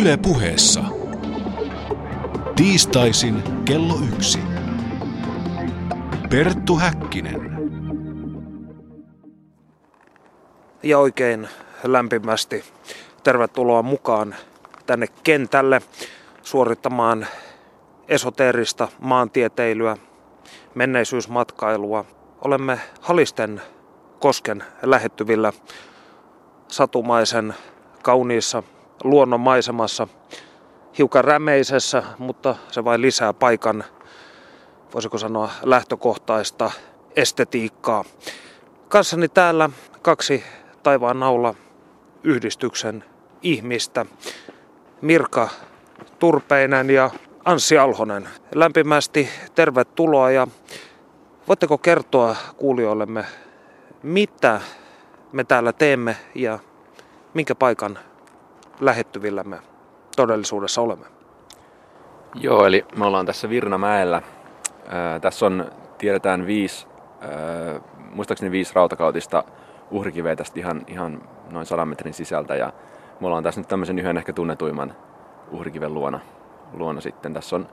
Yle puheessa. Tiistaisin kello yksi. Perttu Häkkinen. Ja oikein lämpimästi tervetuloa mukaan tänne kentälle suorittamaan esoteerista maantieteilyä, menneisyysmatkailua. Olemme Halisten kosken lähettyvillä satumaisen kauniissa luonnonmaisemassa, hiukan rämeisessä, mutta se vain lisää paikan, voisiko sanoa, lähtökohtaista estetiikkaa. Kanssani täällä kaksi taivaan naula yhdistyksen ihmistä, Mirka Turpeinen ja Anssi Alhonen. Lämpimästi tervetuloa ja voitteko kertoa kuulijoillemme, mitä me täällä teemme ja minkä paikan lähettyvillämme todellisuudessa olemme? Joo, eli me ollaan tässä Virnamäellä. Ää, tässä on, tiedetään viisi, ää, muistaakseni viisi rautakautista uhrikiveä tästä ihan, ihan noin sadan metrin sisältä. Ja me ollaan tässä nyt tämmöisen yhden ehkä tunnetuimman uhrikiven luona, luona sitten. Tässä on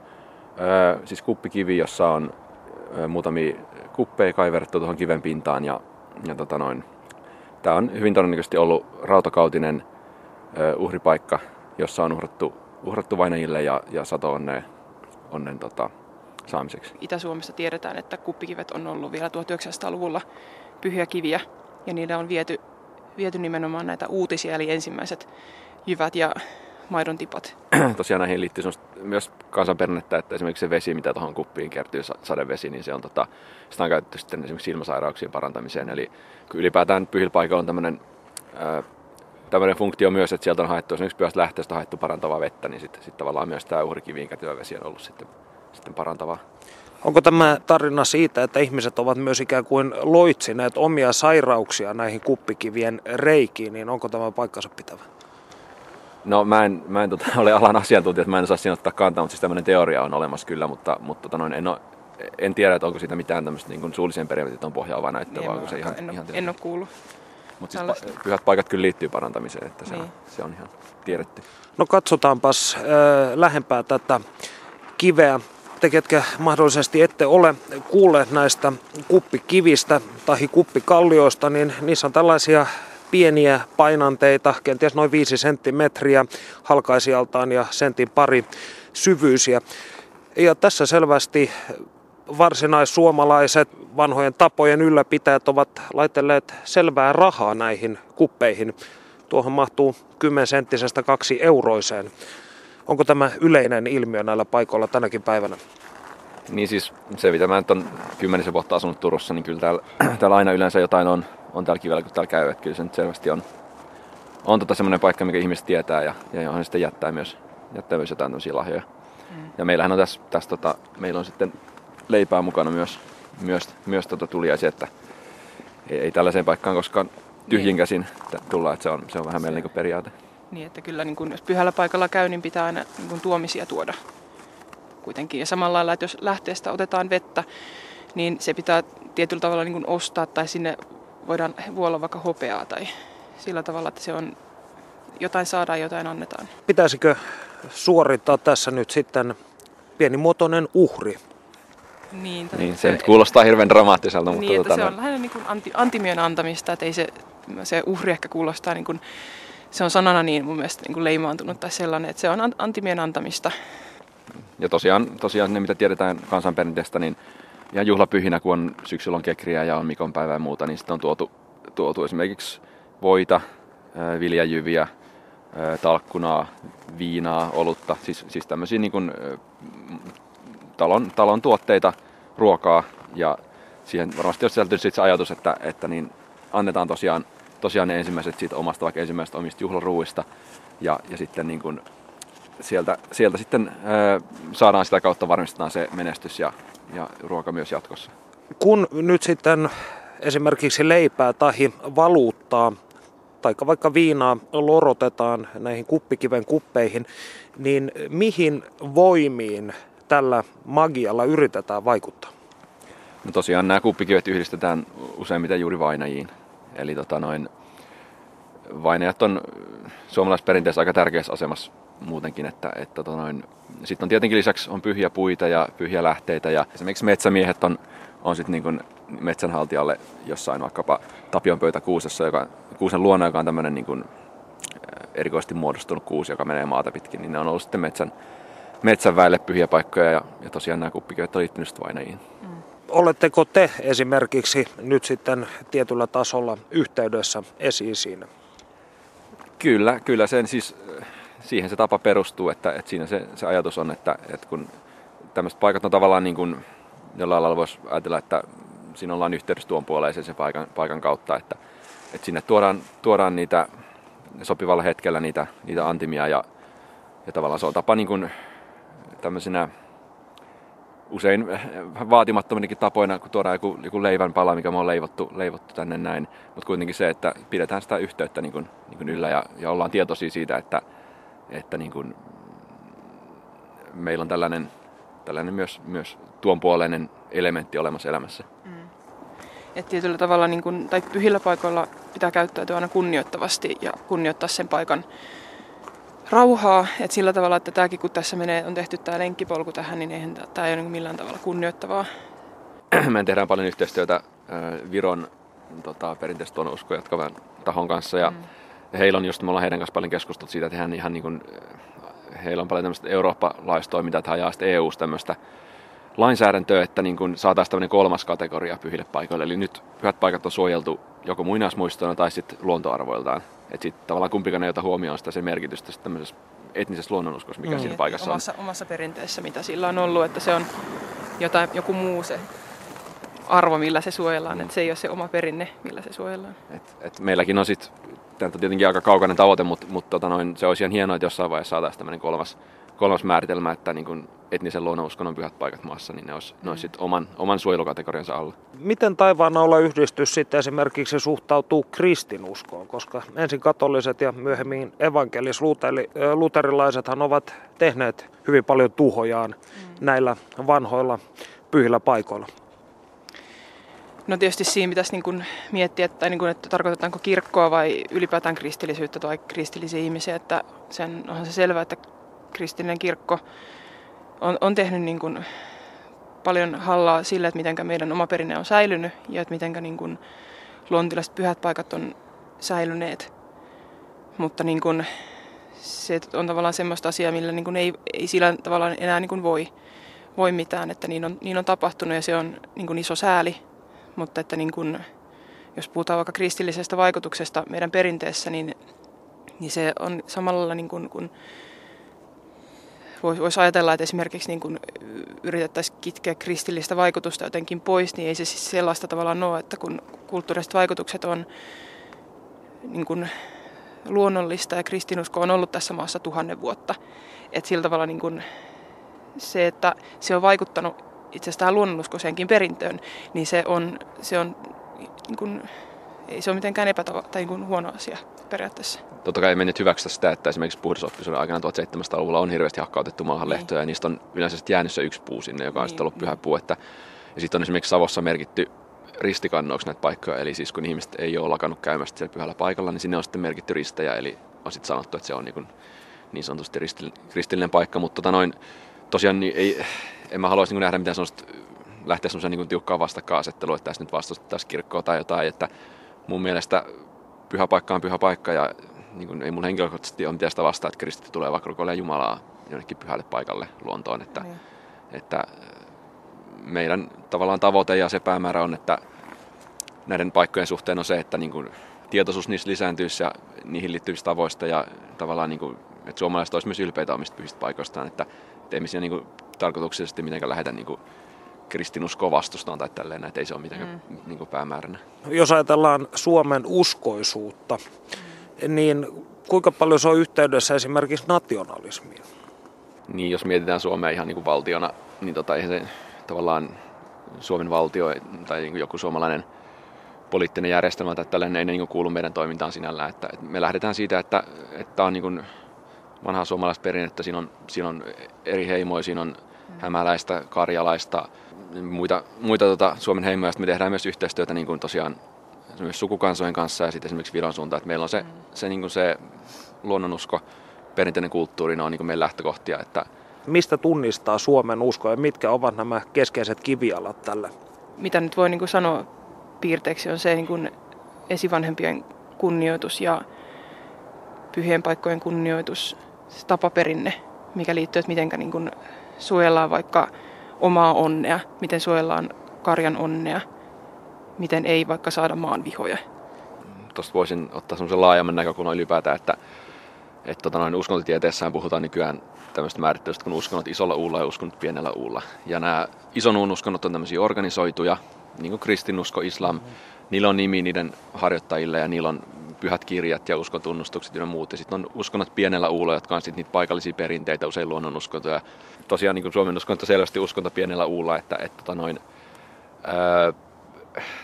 ää, siis kuppikivi, jossa on ää, muutamia kuppeja kaiverrettu tuohon kiven pintaan. Ja, ja tota noin. Tämä on hyvin todennäköisesti ollut rautakautinen uhripaikka, jossa on uhrattu, uhrattu vainajille ja, ja sato onnen, onnen tota, saamiseksi. Itä-Suomessa tiedetään, että kuppikivet on ollut vielä 1900-luvulla pyhiä kiviä ja niillä on viety, viety nimenomaan näitä uutisia, eli ensimmäiset jyvät ja maidon tipat. Tosiaan näihin liittyy myös kansanperinnettä, että esimerkiksi se vesi, mitä tuohon kuppiin kertyy, sadevesi, niin se on, tota, sitä on käytetty sitten esimerkiksi silmäsairauksien parantamiseen. Eli ylipäätään pyhillä paikalla on tämmöinen tämmöinen funktio myös, että sieltä on haettu esimerkiksi pyhästä lähteestä haettu parantavaa vettä, niin sitten sit tavallaan myös tämä vesi on ollut sitten, sitten parantavaa. Onko tämä tarina siitä, että ihmiset ovat myös ikään kuin loitsineet omia sairauksia näihin kuppikivien reikiin, niin onko tämä paikkansa pitävä? No mä en, mä en tota, ole alan asiantuntija, että mä en osaa siinä ottaa kantaa, mutta siis tämmöinen teoria on olemassa kyllä, mutta, mutta tota noin, en, ole, en tiedä, että onko siitä mitään tämmöistä niin suullisen periaatteet pohjaavaa näyttöä, Niin, vai onko se ihan, en, ihan en ole kuullut. Mutta siis tällaista. pa- pyhät paikat kyllä liittyy parantamiseen, että se, Niin. on, se on ihan tiedetty. No katsotaanpas äh, lähempää tätä kiveä. Te, ketkä mahdollisesti ette ole kuulleet näistä kuppikivistä tai kuppikallioista, niin niissä on tällaisia pieniä painanteita, kenties noin 5 senttimetriä halkaisijaltaan ja sentin pari syvyisiä. Ja tässä selvästi varsinaissuomalaiset vanhojen tapojen ylläpitäjät ovat laitelleet selvää rahaa näihin kuppeihin. Tuohon mahtuu 10 senttisestä kaksi euroiseen. Onko tämä yleinen ilmiö näillä paikoilla tänäkin päivänä? Niin siis se, mitä mä nyt on kymmenisen vuotta asunut Turussa, niin kyllä täällä, täällä aina yleensä jotain on, on täällä kivellä, kun täällä käy. Että kyllä se nyt selvästi on, on tota semmoinen paikka, mikä ihmiset tietää ja, ja johon sitten jättää myös, jättää myös jotain tämmöisiä lahjoja. Mm. Ja meillähän on tässä, tässä tota, meillä on sitten leipää mukana myös, myös, myös tota tuliaisia, että ei, ei tällaiseen paikkaan koskaan tyhjin Niin. käsin tä- tulla, että se on, se on vähän meillä niin periaate. Niin, että kyllä niin kun, jos pyhällä paikalla käy, niin pitää aina niin kun tuomisia tuoda kuitenkin. Ja samalla lailla, että jos lähteestä otetaan vettä, niin se pitää tietyllä tavalla niin kun ostaa tai sinne voidaan vuolla vaikka hopeaa tai sillä tavalla, että se on jotain saadaan, jotain annetaan. Pitäisikö suorittaa tässä nyt sitten pienimuotoinen uhri? Niin, tai Niin, se nyt kuulostaa hirveän dramaattiselta, mutta niin, että tota, se no- on lähinnä niin kuin anti, antimiön antamista, että ei se, se uhri ehkä kuulostaa niin kuin, se on sanana niin mun mielestä niin kuin leimaantunut tai sellainen, että se on an- antimien antamista. Ja tosiaan, tosiaan ne, mitä tiedetään kansanperinteestä, niin ihan juhlapyhinä, kun on syksyllä on kekriä ja on Mikon päivää ja muuta, niin sitten on tuotu, tuotu esimerkiksi voita, viljajyviä, talkkunaa, viinaa, olutta, siis, siis tämmöisiä niin kuin, talon, talon tuotteita, ruokaa ja siihen varmasti on sisältynyt sit se ajatus, että, että niin annetaan tosiaan, tosiaan ne ensimmäiset siitä omasta, vaikka ensimmäisestä omista juhlaruuista ja, ja sitten niin kuin sieltä, sieltä sitten ää, saadaan sitä kautta varmistetaan se menestys ja, ja ruoka myös jatkossa. Kun nyt sitten esimerkiksi leipää tai valuuttaa tai vaikka viinaa lorotetaan näihin kuppikiven kuppeihin, niin mihin voimiin tällä magialla yritetään vaikuttaa? No tosiaan nämä kuppikivet yhdistetään useimmiten juuri vainajiin. Eli tota noin, vainajat on suomalaisperinteessä aika tärkeässä asemassa muutenkin. Että, että tota noin, sitten on tietenkin lisäksi on pyhiä puita ja pyhiä lähteitä ja esimerkiksi metsämiehet on, on sitten niin metsänhaltijalle jossain vaikkapa Tapion pöytä kuusessa, joka, kuusen luona, joka on tämmöinen niin erikoisesti muodostunut kuusi, joka menee maata pitkin, niin ne on ollut sitten metsän, metsän väelle pyhiä paikkoja ja, ja tosiaan nämä kuppikivet on liittynyt vainajiin. Mm. Oletteko te esimerkiksi nyt sitten tietyllä tasolla yhteydessä esiisiin? Kyllä, kyllä sen siis, siihen se tapa perustuu, että, että siinä se, se ajatus on, että, että kun tämmöiset paikat on tavallaan niin kuin, jollain lailla voisi ajatella, että siinä ollaan yhteydessä tuon puoleisen sen paikan, paikan kautta, että, että sinne tuodaan, tuodaan niitä sopivalla hetkellä niitä, niitä antimia ja, ja tavallaan se on tapa niin kuin tämmöisenä usein vaatimattominakin tapoina, kun tuodaan joku, joku leivän pala, mikä me on leivottu, leivottu tänne näin. Mutta kuitenkin se, että pidetään sitä yhteyttä niin kuin, niin kuin yllä ja, ja ollaan tietoisia siitä, että, että niin kuin meillä on tällainen, tällainen myös, myös tuonpuoleinen elementti olemassa elämässä. Mm. Et tietyllä tavalla niin kun, tai pyhillä paikoilla pitää käyttäytyä aina kunnioittavasti ja kunnioittaa sen paikan rauhaa. Et sillä tavalla, että tämäkin kun tässä menee, on tehty tämä lenkkipolku tähän, niin eihän tämä ei ole niin millään tavalla kunnioittavaa. Me tehdään paljon yhteistyötä Viron tota, perinteistä tuonuskoja jatkavan tahon kanssa ja mm. heillä on just, me ollaan heidän kanssa paljon keskusteltu siitä, että hehän ihan niin kuin, heillä on paljon tämmöistä eurooppalaista toimintaa, että he ajaa EU-sta tämmöistä lainsäädäntöä, että niin kuin saataisiin tämmöinen kolmas kategoria pyhille paikoille. Eli nyt pyhät paikat on suojeltu joko muinaismuistona tai sitten luontoarvoiltaan. Että sitten tavallaan kumpikaan ei ota huomioon sitä sen merkitystä sitten tämmöisessä etnisessä luonnonuskossa, mikä mm. siinä paikassa omassa, on. Omassa perinteessä, mitä sillä on ollut, että se on jotain, joku muu se arvo, millä se suojellaan, mm. että se ei ole se oma perinne, millä se suojellaan. Et, et meilläkin on sitten, tämä on tietenkin aika kaukainen tavoite, mutta, mutta tota noin, se olisi ihan hienoa, että jossain vaiheessa saataisiin tämmöinen kolmas, kolmas määritelmä, että niin kuin etnisen luonnonuskonnon pyhät paikat maassa, niin ne olisi, ne olisi oman, oman suojelukategoriansa alla. Miten taivaan olla yhdistys sitten esimerkiksi suhtautuu kristinuskoon, koska ensin katoliset ja myöhemmin evankelis-luterilaisethan ovat tehneet hyvin paljon tuhojaan mm. näillä vanhoilla pyhillä paikoilla? No tietysti siinä pitäisi niin kuin miettiä, että, niin kuin, että tarkoitetaanko kirkkoa vai ylipäätään kristillisyyttä tai kristillisiä ihmisiä. Että sen, onhan se selvää, että kristillinen kirkko on, on tehnyt niin kuin paljon hallaa sille, että miten meidän oma perinne on säilynyt ja että miten niin luontilaiset pyhät paikat on säilyneet. Mutta niin kuin, se on tavallaan semmoista asiaa, millä niin kuin ei, ei sillä tavalla enää niin kuin voi, voi mitään, että niin on, niin on tapahtunut ja se on niin kuin iso sääli. Mutta että niin kuin, jos puhutaan vaikka kristillisestä vaikutuksesta meidän perinteessä, niin, niin se on samalla niin kuin, kun voisi ajatella, että esimerkiksi niin kun yritettäisiin kitkeä kristillistä vaikutusta jotenkin pois, niin ei se siis sellaista tavallaan ole, että kun kulttuuriset vaikutukset on niin kun luonnollista ja kristinusko on ollut tässä maassa tuhannen vuotta. Että sillä tavalla niin kun se, että se on vaikuttanut itse asiassa tähän luonnonuskoiseenkin perintöön, niin se on, se on niin kun, ei se ole mitenkään epätava- tai niin huono asia periaatteessa. Totta kai me nyt hyväksytä sitä, että esimerkiksi puhdasoppisuuden aikana 1700-luvulla on hirveästi hakkautettu maahan niin. lehtoja ja niistä on yleensä jäänyt se yksi puu sinne, joka on niin, sitten ollut pyhä puu. Että, ja sitten on esimerkiksi Savossa merkitty ristikannoiksi näitä paikkoja, eli siis kun ihmiset ei ole lakannut käymästä siellä pyhällä paikalla, niin sinne on sitten merkitty ristejä, eli on sitten sanottu, että se on niin, kuin, niin sanotusti kristillinen paikka, mutta tota noin, tosiaan niin ei, en mä haluaisi niin nähdä mitään sellaista lähteä semmoisen niin tiukkaa vastakkainasettelua, että tässä nyt vastustettaisiin kirkkoa tai jotain, että mun mielestä pyhä paikka on pyhä paikka ja niin kuin, ei mun henkilökohtaisesti ole mitään sitä vastaa, että kristitty tulee vaikka rukoilemaan Jumalaa jonnekin pyhälle paikalle luontoon. Että, niin. että meidän tavallaan tavoite ja se päämäärä on, että näiden paikkojen suhteen on se, että niin kuin, tietoisuus niistä lisääntyisi ja niihin liittyvistä tavoista ja tavallaan niin kuin, että suomalaiset olisivat myös ylpeitä omista pyhistä paikoistaan, että, että emme siinä niin kuin, tarkoituksellisesti mitenkään lähdetä niin kuin, kristinuskoa vastustaan tai tälleen, että ei se ole mitenkään mm. niin kuin päämääränä. Jos ajatellaan Suomen uskoisuutta, niin kuinka paljon se on yhteydessä esimerkiksi nationalismiin? Niin, jos mietitään Suomea ihan niin kuin valtiona, niin tota, eihän se tavallaan Suomen valtio tai niin kuin joku suomalainen poliittinen järjestelmä tai tällainen ei niin kuulu meidän toimintaan sinällään. Että, että me lähdetään siitä, että, että on niin kuin vanhaa suomalaista perinnettä, siinä on, siinä on eri heimoja, siinä on mm. hämäläistä, karjalaista, muita, muita tota, Suomen heimoja. me tehdään myös yhteistyötä niin kuin tosiaan myös sukukansojen kanssa ja sitten esimerkiksi Viron suuntaan. Että meillä on se, mm. se, niin kuin se luonnonusko perinteinen kulttuuri, ne on niin meidän lähtökohtia. Että Mistä tunnistaa Suomen usko ja mitkä ovat nämä keskeiset kivialat tälle? Mitä nyt voi niin kuin sanoa piirteeksi on se niin kuin esivanhempien kunnioitus ja pyhien paikkojen kunnioitus, se tapaperinne, mikä liittyy, että miten niin kuin suojellaan vaikka omaa onnea, miten suojellaan karjan onnea, miten ei vaikka saada maan vihoja. Tuosta voisin ottaa semmoisen laajemman näkökulman ylipäätään, että, että tota noin, uskontotieteessähän puhutaan nykyään tämmöistä määrittelystä kun uskonnot isolla uulla ja uskonnot pienellä uulla. Ja nämä ison uun uskonnot on tämmöisiä organisoituja, niin kuin kristinusko, islam, niillä on nimi niiden harjoittajille ja niillä on pyhät kirjat ja uskontunnustukset ja muut. Ja sitten on uskonnot pienellä uulla, jotka on sitten niitä paikallisia perinteitä, usein luonnonuskontoja. Tosiaan niin kuin Suomen uskonto selvästi uskonto pienellä uulla, että, että tota noin, ää,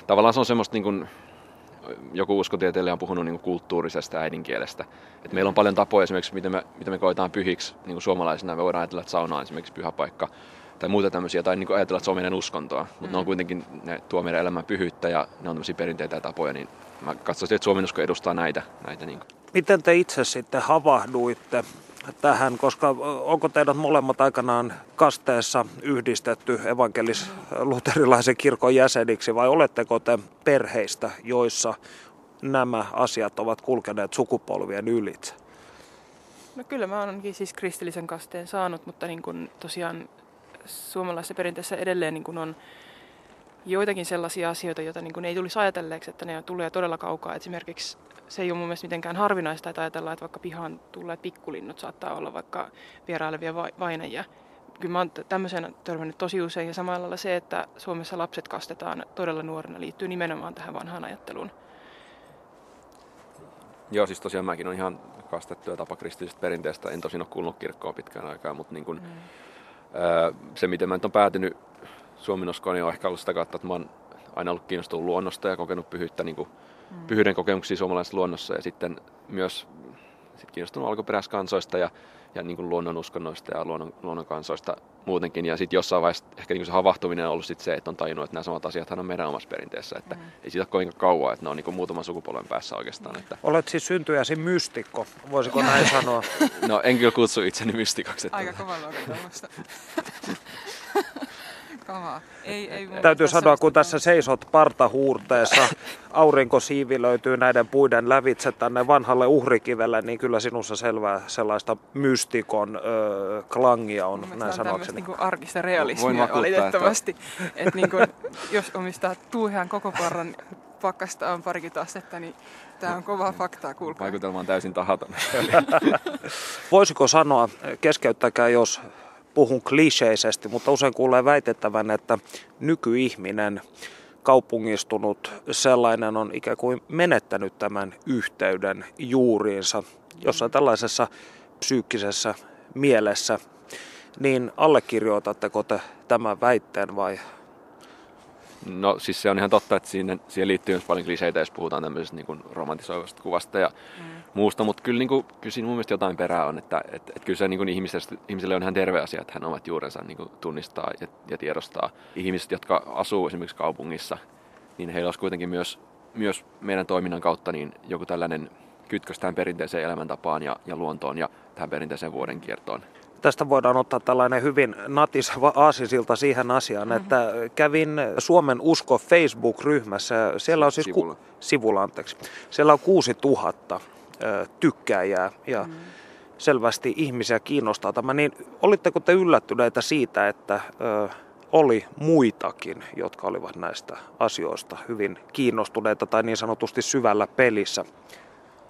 tavallaan se on semmoista niin kuin, joku uskotieteilijä on puhunut niin kulttuurisesta äidinkielestä. Et meillä on paljon tapoja esimerkiksi, miten me, miten me koetaan pyhiksi niin suomalaisina. Me voidaan ajatella, että sauna on esimerkiksi pyhä paikka tai muuta tämmöisiä, tai niin kuin ajatella, että se on meidän uskontoa. Mutta mm. ne on kuitenkin, ne tuo meidän elämän pyhyyttä ja ne on tämmöisiä perinteitä ja tapoja, niin mä katsoisin, että Suomen usko edustaa näitä. näitä niin kuin. Miten te itse sitten havahduitte tähän, koska onko teidät molemmat aikanaan kasteessa yhdistetty evankelis-luterilaisen kirkon jäseniksi vai oletteko te perheistä, joissa nämä asiat ovat kulkeneet sukupolvien ylitse? No kyllä mä oonkin siis kristillisen kasteen saanut, mutta niin kuin tosiaan suomalaisessa perinteessä edelleen niin kuin on joitakin sellaisia asioita, joita niin kuin ei tulisi ajatelleeksi, että ne tulee todella kaukaa. Esimerkiksi se ei ole mun mielestä mitenkään harvinaista, että ajatellaan, että vaikka pihaan tulleet pikkulinnut saattaa olla vaikka vierailevia vainajia. Kyllä mä oon tämmöisen törmännyt tosi usein ja samalla lailla se, että Suomessa lapset kastetaan todella nuorena liittyy nimenomaan tähän vanhaan ajatteluun. Joo, siis tosiaan mäkin on ihan kastettu ja tapa kristillisestä perinteestä. En tosin ole kuullut kirkkoa pitkään aikaa, mutta niin kun, mm. Se, miten mä nyt on päätynyt suominoskoon, niin on ehkä ollut sitä kautta, että mä oon aina ollut kiinnostunut luonnosta ja kokenut pyhyyttä niin kuin mm. pyhyyden kokemuksia suomalaisessa luonnossa ja sitten myös sit kiinnostunut alkuperäiskansoista ja, ja niin kuin luonnonuskonnoista ja luonnon, luonnon kansoista muutenkin. Ja sitten jossain vaiheessa ehkä niin kuin se havahtuminen on ollut sit se, että on tajunnut, että nämä samat asiat on meidän omassa perinteessä. Että mm. ei siitä ole kovin kauan, että ne on niin kuin muutaman sukupolven päässä oikeastaan. Että... Olet siis syntyjäsi mystikko, voisiko näin sanoa? No en kyllä kutsu itseni mystikoksi. Että... Aika kova luokitelmasta. kamaa. Ei, ei Täytyy sanoa, kun tässä seisot partahuurteessa, aurinko siivilöityy näiden puiden lävitse tänne vanhalle uhrikivelle, niin kyllä sinussa selvää sellaista mystikon ö, klangia on, näin sanoakseni. Niin arkista realismia valitettavasti. Että, että niin kuin, jos omistaa tuuhean koko parran pakkasta on parikymmentä astetta, niin tämä on kovaa faktaa, kuulkaa. Vaikutelma on täysin tahaton. Voisiko sanoa, keskeyttäkää jos puhun kliseisesti, mutta usein kuulee väitettävän, että nykyihminen kaupungistunut sellainen on ikään kuin menettänyt tämän yhteyden juuriinsa jossain tällaisessa psyykkisessä mielessä, niin allekirjoitatteko te tämän väitteen vai No siis se on ihan totta, että siinä, siihen liittyy myös paljon kliseitä, jos puhutaan tämmöisestä niin kuin romantisoivasta kuvasta ja mm. Muusta, mutta kyllä, niin kuin, kyllä siinä mun mielestä jotain perää on, että että että kyllä se niin kuin ihmiselle, ihmiselle on ihan terve asia, että hän omat juurensa niin kuin tunnistaa ja, ja tiedostaa. Ihmiset, jotka asuu esimerkiksi kaupungissa, niin heillä olisi kuitenkin myös, myös meidän toiminnan kautta niin joku tällainen kytkös tähän perinteiseen elämäntapaan ja, ja luontoon ja tähän perinteiseen vuodenkiertoon. Tästä voidaan ottaa tällainen hyvin natisava aasisilta siihen asiaan, mm-hmm. että kävin Suomen Usko Facebook-ryhmässä. Siellä on siis sivulla. Ku, sivulla anteeksi. Siellä on 6000 tykkääjää ja mm. selvästi ihmisiä kiinnostaa tämä. Niin olitteko te yllättyneitä siitä, että ö, oli muitakin, jotka olivat näistä asioista hyvin kiinnostuneita tai niin sanotusti syvällä pelissä?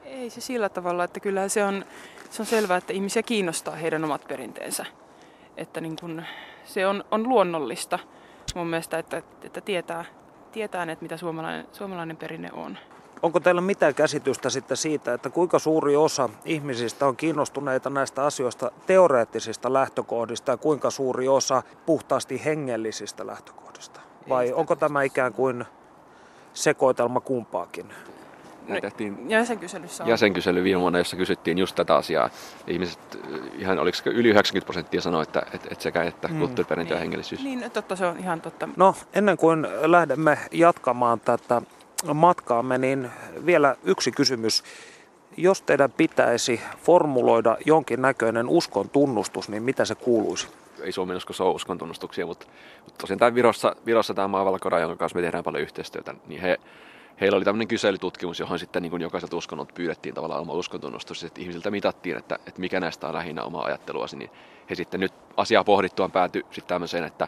Ei se sillä tavalla, että kyllä se on se on selvää, että ihmisiä kiinnostaa heidän omat perinteensä. Että niin kun, se on, on luonnollista mun mielestä, että, että tietää, tietää että mitä suomalainen, suomalainen perinne on. Onko teillä mitään käsitystä sitten siitä, että kuinka suuri osa ihmisistä on kiinnostuneita näistä asioista teoreettisista lähtökohdista ja kuinka suuri osa puhtaasti hengellisistä lähtökohdista? Vai onko tämä ikään kuin sekoitelma kumpaakin? Tehtiin jäsenkyselyssä on. jäsenkysely viime vuonna, jossa kysyttiin just tätä asiaa. Ihmiset, eh, ihan oliko yli 90 prosenttia sanoi, että, että, että sekä että mm. kulttuuriperintö ja hengellisyys. Niin, totta, se on ihan totta. No, ennen kuin lähdemme jatkamaan tätä matkaamme, niin vielä yksi kysymys. jos teidän pitäisi formuloida jonkinnäköinen uskon tunnustus, niin mitä se kuuluisi? Ei Suomen uskossa ole uskon tunnustuksia, mutta, mutta tosiaan tämä Virossa, Virossa tämä maavalkora, jonka kanssa me tehdään paljon yhteistyötä, niin he, heillä oli tämmöinen kyselytutkimus, johon sitten niin jokaiselta uskonnolta pyydettiin tavallaan oma uskontunnustus, että ihmisiltä mitattiin, että, että mikä näistä on lähinnä oma ajatteluasi, niin he sitten nyt asiaa pohdittuaan päätyi sitten tämmöiseen, että,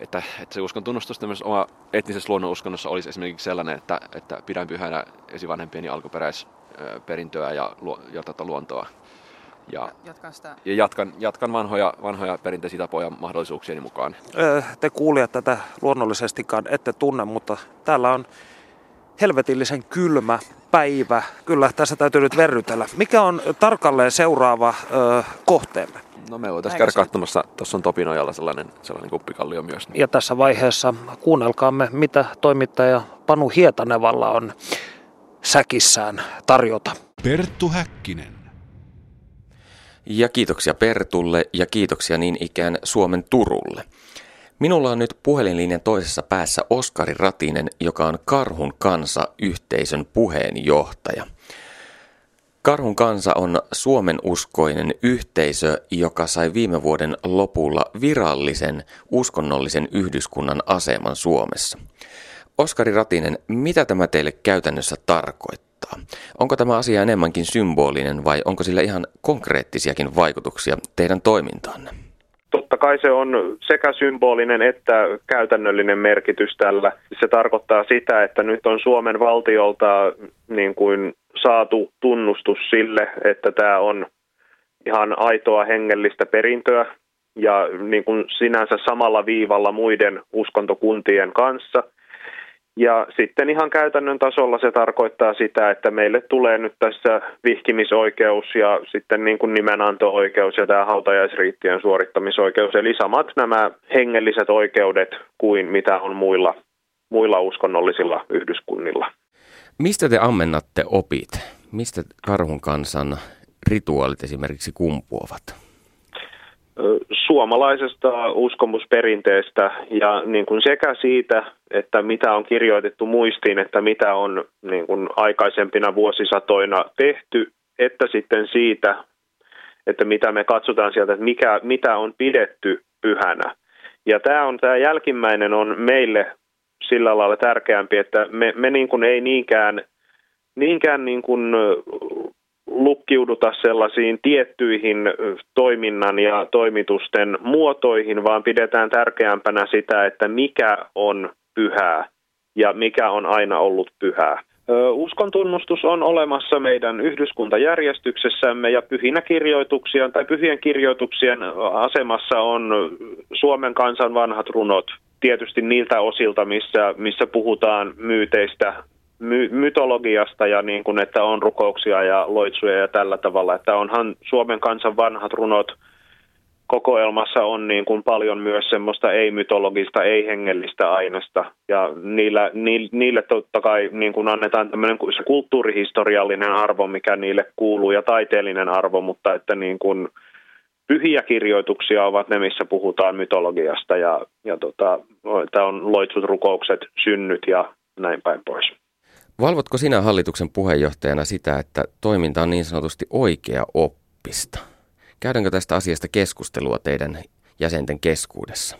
että, että se uskon tunnustus tämmöisessä oma etnisessä luonnonuskonnossa olisi esimerkiksi sellainen, että, että pidän pyhänä esivanhempieni alkuperäisperintöä ja, ja tätä luontoa. Ja, jatkan, sitä. ja jatkan, jatkan vanhoja, vanhoja perinteisiä tapoja mahdollisuuksieni mukaan. Te kuulijat tätä luonnollisestikaan ette tunne, mutta täällä on helvetillisen kylmä päivä. Kyllä, tässä täytyy nyt verrytellä. Mikä on tarkalleen seuraava ö, kohteemme? No me voitaisiin käydä katsomassa, tuossa on Topinojalla sellainen, sellainen kuppikallio myös. Ja tässä vaiheessa kuunnelkaamme, mitä toimittaja Panu Hietanevalla on säkissään tarjota. Perttu Häkkinen. Ja kiitoksia Pertulle ja kiitoksia niin ikään Suomen Turulle. Minulla on nyt puhelinlinjan toisessa päässä Oskari Ratinen, joka on Karhun kansa yhteisön puheenjohtaja. Karhun kansa on Suomen uskoinen yhteisö, joka sai viime vuoden lopulla virallisen uskonnollisen yhdyskunnan aseman Suomessa. Oskari Ratinen, mitä tämä teille käytännössä tarkoittaa? Onko tämä asia enemmänkin symbolinen vai onko sillä ihan konkreettisiakin vaikutuksia teidän toimintaanne? Totta kai se on sekä symbolinen että käytännöllinen merkitys tällä. Se tarkoittaa sitä, että nyt on Suomen valtiolta niin kuin saatu tunnustus sille, että tämä on ihan aitoa hengellistä perintöä ja niin kuin sinänsä samalla viivalla muiden uskontokuntien kanssa – ja sitten ihan käytännön tasolla se tarkoittaa sitä, että meille tulee nyt tässä vihkimisoikeus ja sitten niin kuin nimenanto-oikeus ja tämä hautajaisriittien suorittamisoikeus. Eli samat nämä hengelliset oikeudet kuin mitä on muilla, muilla uskonnollisilla yhdyskunnilla. Mistä te ammennatte opit? Mistä karhun kansan rituaalit esimerkiksi kumpuavat? suomalaisesta uskomusperinteestä ja niin kuin sekä siitä, että mitä on kirjoitettu muistiin, että mitä on niin kuin aikaisempina vuosisatoina tehty, että sitten siitä, että mitä me katsotaan sieltä, että mikä, mitä on pidetty pyhänä. Ja tämä, on, tämä jälkimmäinen on meille sillä lailla tärkeämpi, että me, me niin kuin ei niinkään, niinkään niin kuin lukkiuduta sellaisiin tiettyihin toiminnan ja toimitusten muotoihin, vaan pidetään tärkeämpänä sitä, että mikä on pyhää ja mikä on aina ollut pyhää. Uskon tunnustus on olemassa meidän yhdyskuntajärjestyksessämme ja pyhinä kirjoituksia tai pyhien kirjoituksien asemassa on Suomen kansan vanhat runot, tietysti niiltä osilta, missä, missä puhutaan myyteistä, my- mytologiasta ja niin kuin, että on rukouksia ja loitsuja ja tällä tavalla. Että onhan Suomen kansan vanhat runot kokoelmassa on niin kuin paljon myös semmoista ei-mytologista, ei-hengellistä aineesta. Ja niillä, niille totta kai niin kuin annetaan tämmöinen kulttuurihistoriallinen arvo, mikä niille kuuluu, ja taiteellinen arvo, mutta että niin kuin pyhiä kirjoituksia ovat ne, missä puhutaan mytologiasta, ja, ja tota, tämä on loitsut, rukoukset, synnyt ja näin päin pois. Valvotko sinä hallituksen puheenjohtajana sitä, että toiminta on niin sanotusti oikea oppista? Käydäänkö tästä asiasta keskustelua teidän jäsenten keskuudessa?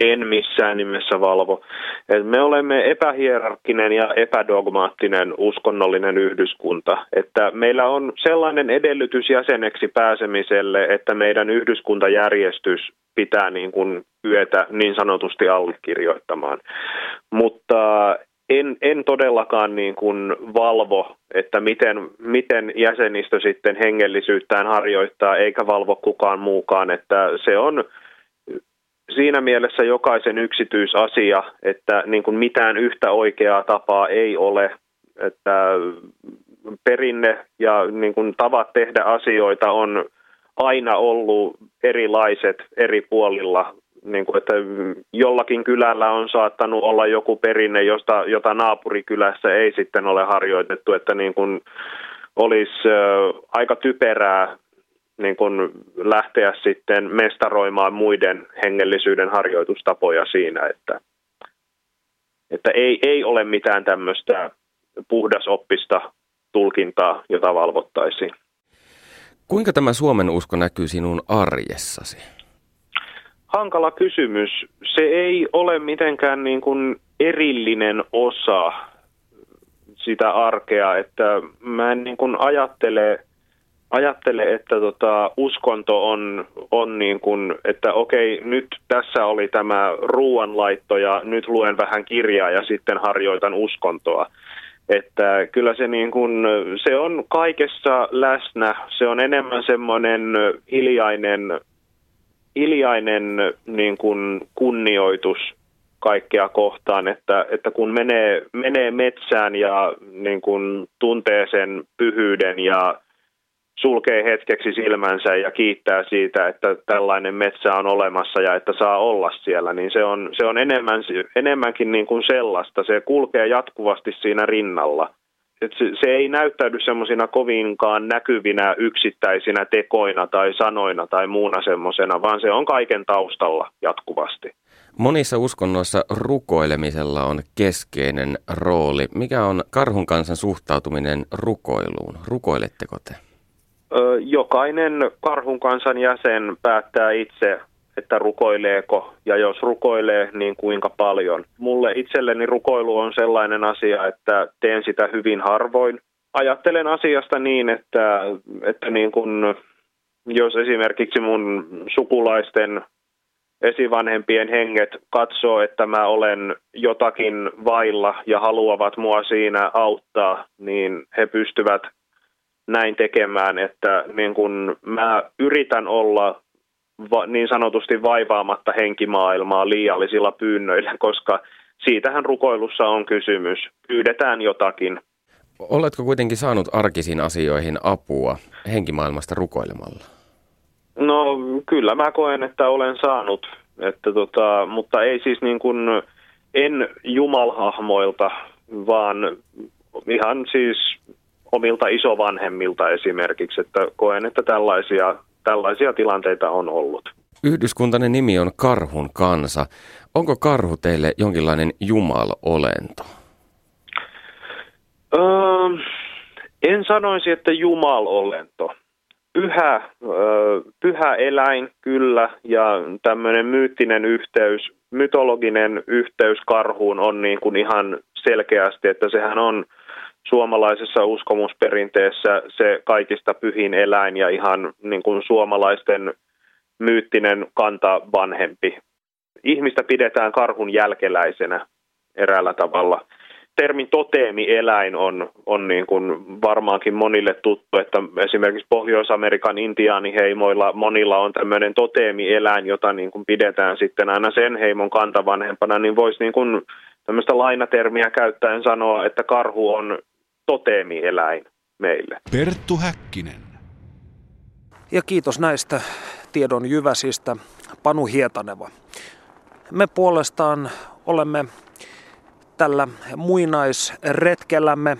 En missään nimessä valvo. Et me olemme epähierarkkinen ja epädogmaattinen uskonnollinen yhdyskunta. Että meillä on sellainen edellytys jäseneksi pääsemiselle, että meidän yhdyskuntajärjestys pitää niin kuin kyetä niin sanotusti allekirjoittamaan. Mutta en, en todellakaan niin kuin valvo, että miten, miten jäsenistö sitten hengellisyyttään harjoittaa, eikä valvo kukaan muukaan, että se on siinä mielessä jokaisen yksityisasia, että niin kuin mitään yhtä oikeaa tapaa ei ole, että perinne ja niin kuin tavat tehdä asioita on aina ollut erilaiset eri puolilla niin kuin, että jollakin kylällä on saattanut olla joku perinne, josta, jota naapurikylässä ei sitten ole harjoitettu, että niin kuin olisi aika typerää niin kuin lähteä sitten mestaroimaan muiden hengellisyyden harjoitustapoja siinä, että, että ei, ei ole mitään tämmöistä puhdasoppista tulkintaa, jota valvottaisiin. Kuinka tämä Suomen usko näkyy sinun arjessasi? Hankala kysymys. Se ei ole mitenkään niin kuin erillinen osa sitä arkea, että mä en niin kuin ajattele, ajattele, että tota, uskonto on, on niin kuin, että okei, nyt tässä oli tämä ruoanlaitto ja nyt luen vähän kirjaa ja sitten harjoitan uskontoa. Että kyllä se, niin kuin, se on kaikessa läsnä. Se on enemmän semmoinen hiljainen, hiljainen niin kuin kunnioitus kaikkea kohtaan, että, että kun menee, menee metsään ja niin kuin tuntee sen pyhyyden ja sulkee hetkeksi silmänsä ja kiittää siitä, että tällainen metsä on olemassa ja että saa olla siellä, niin se on, se on enemmän, enemmänkin niin kuin sellaista. Se kulkee jatkuvasti siinä rinnalla. Et se, se ei näyttäydy semmoisina kovinkaan näkyvinä yksittäisinä tekoina tai sanoina tai muuna semmoisena, vaan se on kaiken taustalla jatkuvasti. Monissa uskonnoissa rukoilemisella on keskeinen rooli. Mikä on karhun kansan suhtautuminen rukoiluun? Rukoiletteko te? Jokainen karhun kansan jäsen päättää itse, että rukoileeko ja jos rukoilee, niin kuinka paljon. Mulle itselleni rukoilu on sellainen asia, että teen sitä hyvin harvoin. Ajattelen asiasta niin, että, että niin kun, jos esimerkiksi mun sukulaisten esivanhempien henget katsoo, että mä olen jotakin vailla ja haluavat mua siinä auttaa, niin he pystyvät näin tekemään, että niin kun mä yritän olla va, niin sanotusti vaivaamatta henkimaailmaa liiallisilla pyynnöillä, koska siitähän rukoilussa on kysymys. Pyydetään jotakin. Oletko kuitenkin saanut arkisiin asioihin apua henkimaailmasta rukoilemalla? No kyllä mä koen, että olen saanut, että tota, mutta ei siis niin kuin, en jumalhahmoilta, vaan ihan siis omilta isovanhemmilta esimerkiksi, että koen, että tällaisia, tällaisia tilanteita on ollut. Yhdyskuntainen nimi on Karhun kansa. Onko karhu teille jonkinlainen jumalolento? Öö, en sanoisi, että jumalolento. Pyhä, öö, pyhä eläin kyllä ja tämmöinen myyttinen yhteys, mytologinen yhteys karhuun on niin kuin ihan selkeästi, että sehän on – suomalaisessa uskomusperinteessä se kaikista pyhin eläin ja ihan niin kuin suomalaisten myyttinen kanta vanhempi. Ihmistä pidetään karhun jälkeläisenä eräällä tavalla. Termin toteemieläin on, on niin kuin varmaankin monille tuttu, että esimerkiksi Pohjois-Amerikan intiaaniheimoilla monilla on tämmöinen toteemieläin, jota niin kuin pidetään sitten aina sen heimon kantavanhempana, niin voisi niin kuin tämmöistä lainatermiä käyttäen sanoa, että karhu on toteemieläin meille. Perttu Häkkinen. Ja kiitos näistä tiedon jyväsistä, Panu Hietaneva. Me puolestaan olemme tällä muinaisretkellämme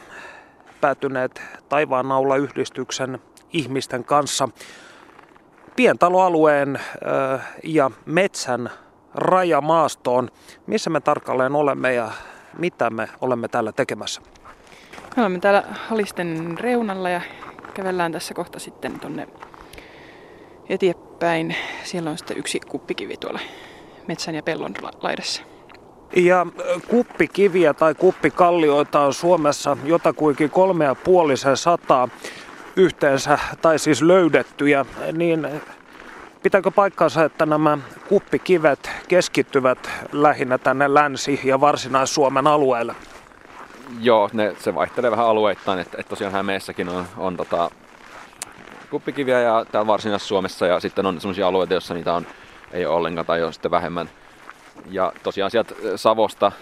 päätyneet taivaan naula yhdistyksen ihmisten kanssa pientaloalueen ja metsän rajamaastoon. Missä me tarkalleen olemme ja mitä me olemme täällä tekemässä? Me olemme täällä Halisten reunalla ja kävellään tässä kohta sitten tonne eteenpäin. Siellä on sitten yksi kuppikivi tuolla metsän ja pellon laidassa. Ja kuppikiviä tai kuppikallioita on Suomessa jotakuinkin kolme ja puolisen sataa yhteensä, tai siis löydettyjä, niin pitääkö paikkaansa, että nämä kuppikivet keskittyvät lähinnä tänne Länsi- ja Varsinais-Suomen alueelle? Joo, ne, se vaihtelee vähän alueittain, että, että tosiaan Hämeessäkin on, on tota, kuppikiviä ja täällä Varsinais-Suomessa ja sitten on sellaisia alueita, joissa niitä on, ei ole ollenkaan tai on sitten vähemmän. Ja tosiaan sieltä Savosta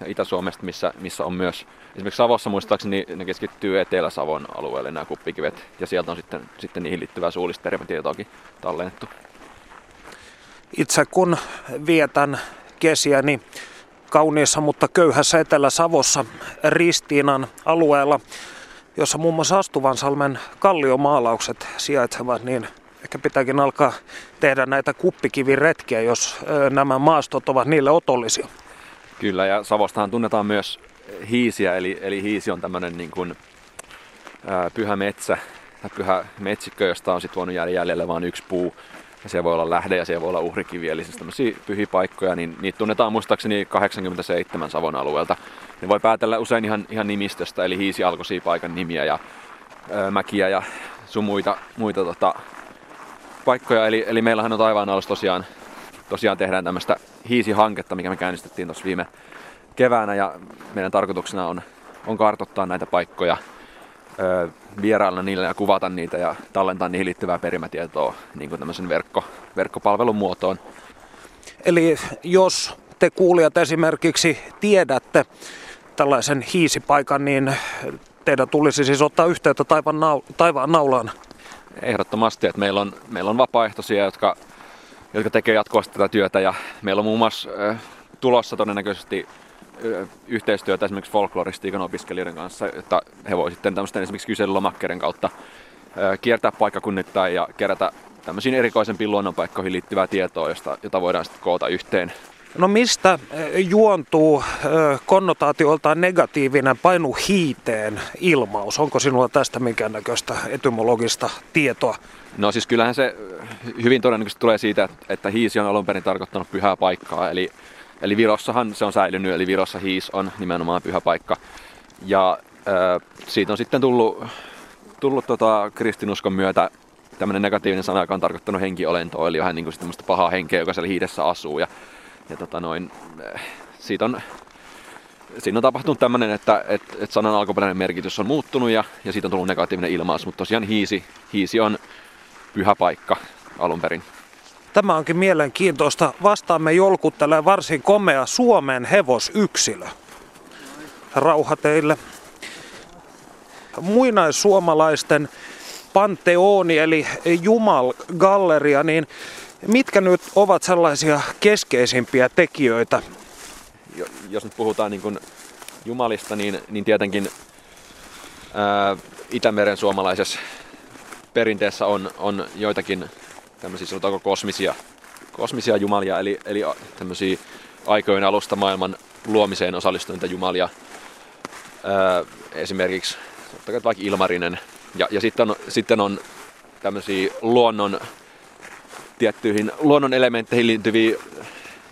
ja Itä-Suomesta, missä, missä on myös, esimerkiksi Savossa muistaakseni ne keskittyy Etelä-Savon alueelle nämä kuppikivet ja sieltä on sitten, sitten niihin liittyvää suullista tervetietoakin tallennettu. Itse kun vietän kesiäni niin kauniissa, mutta köyhässä Etelä-Savossa Ristiinan alueella, jossa muun muassa Astuvansalmen kalliomaalaukset sijaitsevat, niin ehkä pitääkin alkaa tehdä näitä kuppikiviretkiä, jos nämä maastot ovat niille otollisia. Kyllä, ja Savostahan tunnetaan myös hiisiä, eli, eli hiisi on tämmöinen niin kuin, ää, pyhä metsä pyhä metsikkö, josta on sitten voinut jäädä jäljelle vain yksi puu. Ja siellä voi olla lähde ja siellä voi olla uhrikivi, eli siis tämmöisiä pyhiä paikkoja, niin niitä tunnetaan muistaakseni 87 Savon alueelta. Ne voi päätellä usein ihan, ihan nimistöstä, eli hiisi alkoisia paikan nimiä ja ö, mäkiä ja sun muita, muita tota, paikkoja. Eli, eli meillähän on taivaan alussa tosiaan, tosiaan tehdään tämmöistä hiisi-hanketta, mikä me käynnistettiin tuossa viime keväänä ja meidän tarkoituksena on, on kartoittaa näitä paikkoja, ö, vierailla niille ja kuvata niitä ja tallentaa niihin liittyvää perimätietoa niin kuin tämmöisen verkko, verkkopalvelun muotoon. Eli jos te kuulijat esimerkiksi tiedätte tällaisen hiisipaikan, niin teidän tulisi siis ottaa yhteyttä taivaan, nau- taivaan naulaan. Ehdottomasti, että meillä on, meillä on vapaaehtoisia, jotka, jotka tekee jatkuvasti tätä työtä ja meillä on muun muassa äh, tulossa todennäköisesti yhteistyötä esimerkiksi folkloristiikan opiskelijoiden kanssa, että he voivat sitten tämmöisten esimerkiksi kyselylomakkeiden kautta kiertää paikkakunnittain ja kerätä tämmöisiin erikoisempiin luonnonpaikkoihin liittyvää tietoa, josta, jota voidaan sitten koota yhteen No mistä juontuu konnotaatioltaan negatiivinen painu hiiteen ilmaus? Onko sinulla tästä minkäännäköistä etymologista tietoa? No siis kyllähän se hyvin todennäköisesti tulee siitä, että hiisi on alun perin tarkoittanut pyhää paikkaa. Eli, eli Virossahan se on säilynyt, eli Virossa hiis on nimenomaan pyhä paikka. Ja äh, siitä on sitten tullut, tullut tota kristinuskon myötä tämmöinen negatiivinen sana, joka on tarkoittanut henkiolentoa, eli vähän niin kuin tämmöistä pahaa henkeä, joka siellä hiidessä asuu. Ja ja tota noin, siitä on, siinä on tapahtunut tämmöinen, että et, et sanan alkuperäinen merkitys on muuttunut ja, ja siitä on tullut negatiivinen ilmaus, mutta tosiaan hiisi, hiisi on pyhä paikka alun perin. Tämä onkin mielenkiintoista. Vastaamme jolkuttelee varsin komea Suomen hevosyksilö. Rauha teille. Muinaissuomalaisten panteoni eli Jumal-galleria, niin Mitkä nyt ovat sellaisia keskeisimpiä tekijöitä? Jos nyt puhutaan niin kuin jumalista, niin, niin tietenkin ää, Itämeren suomalaisessa perinteessä on, on joitakin tämmöisiä sanotaanko kosmisia, kosmisia jumalia, eli, eli tämmöisiä aikojen alusta maailman luomiseen osallistuneita jumalia. Ää, esimerkiksi vaikka Ilmarinen. Ja, ja sitten, on, sitten on tämmöisiä luonnon tiettyihin luonnon elementteihin liittyviä,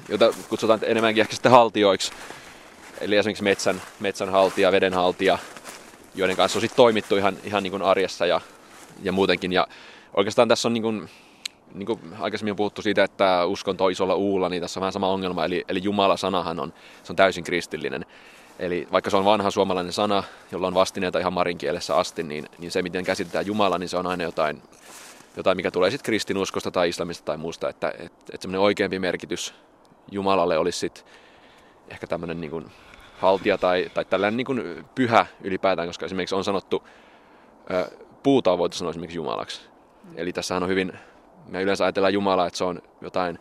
joita kutsutaan enemmänkin ehkä sitten haltioiksi. Eli esimerkiksi metsän, metsän haltija, veden haltija, joiden kanssa on sitten toimittu ihan, ihan niin kuin arjessa ja, ja muutenkin. Ja oikeastaan tässä on niin kuin, niin kuin aikaisemmin on puhuttu siitä, että uskonto on isolla uulla, niin tässä on vähän sama ongelma. Eli, eli Jumala-sanahan on, se on täysin kristillinen. Eli vaikka se on vanha suomalainen sana, jolla on vastineita ihan marinkielessä asti, niin, niin se miten käsitetään Jumala, niin se on aina jotain jotain, mikä tulee sitten kristinuskosta tai islamista tai muusta, että, että, että semmoinen oikeampi merkitys Jumalalle olisi sitten ehkä tämmöinen niin kuin haltija tai, tai tällainen niin kuin pyhä ylipäätään, koska esimerkiksi on sanottu, puuta on voitu sanoa esimerkiksi Jumalaksi. Eli tässähän on hyvin, me yleensä ajatellaan Jumalaa, että se on jotain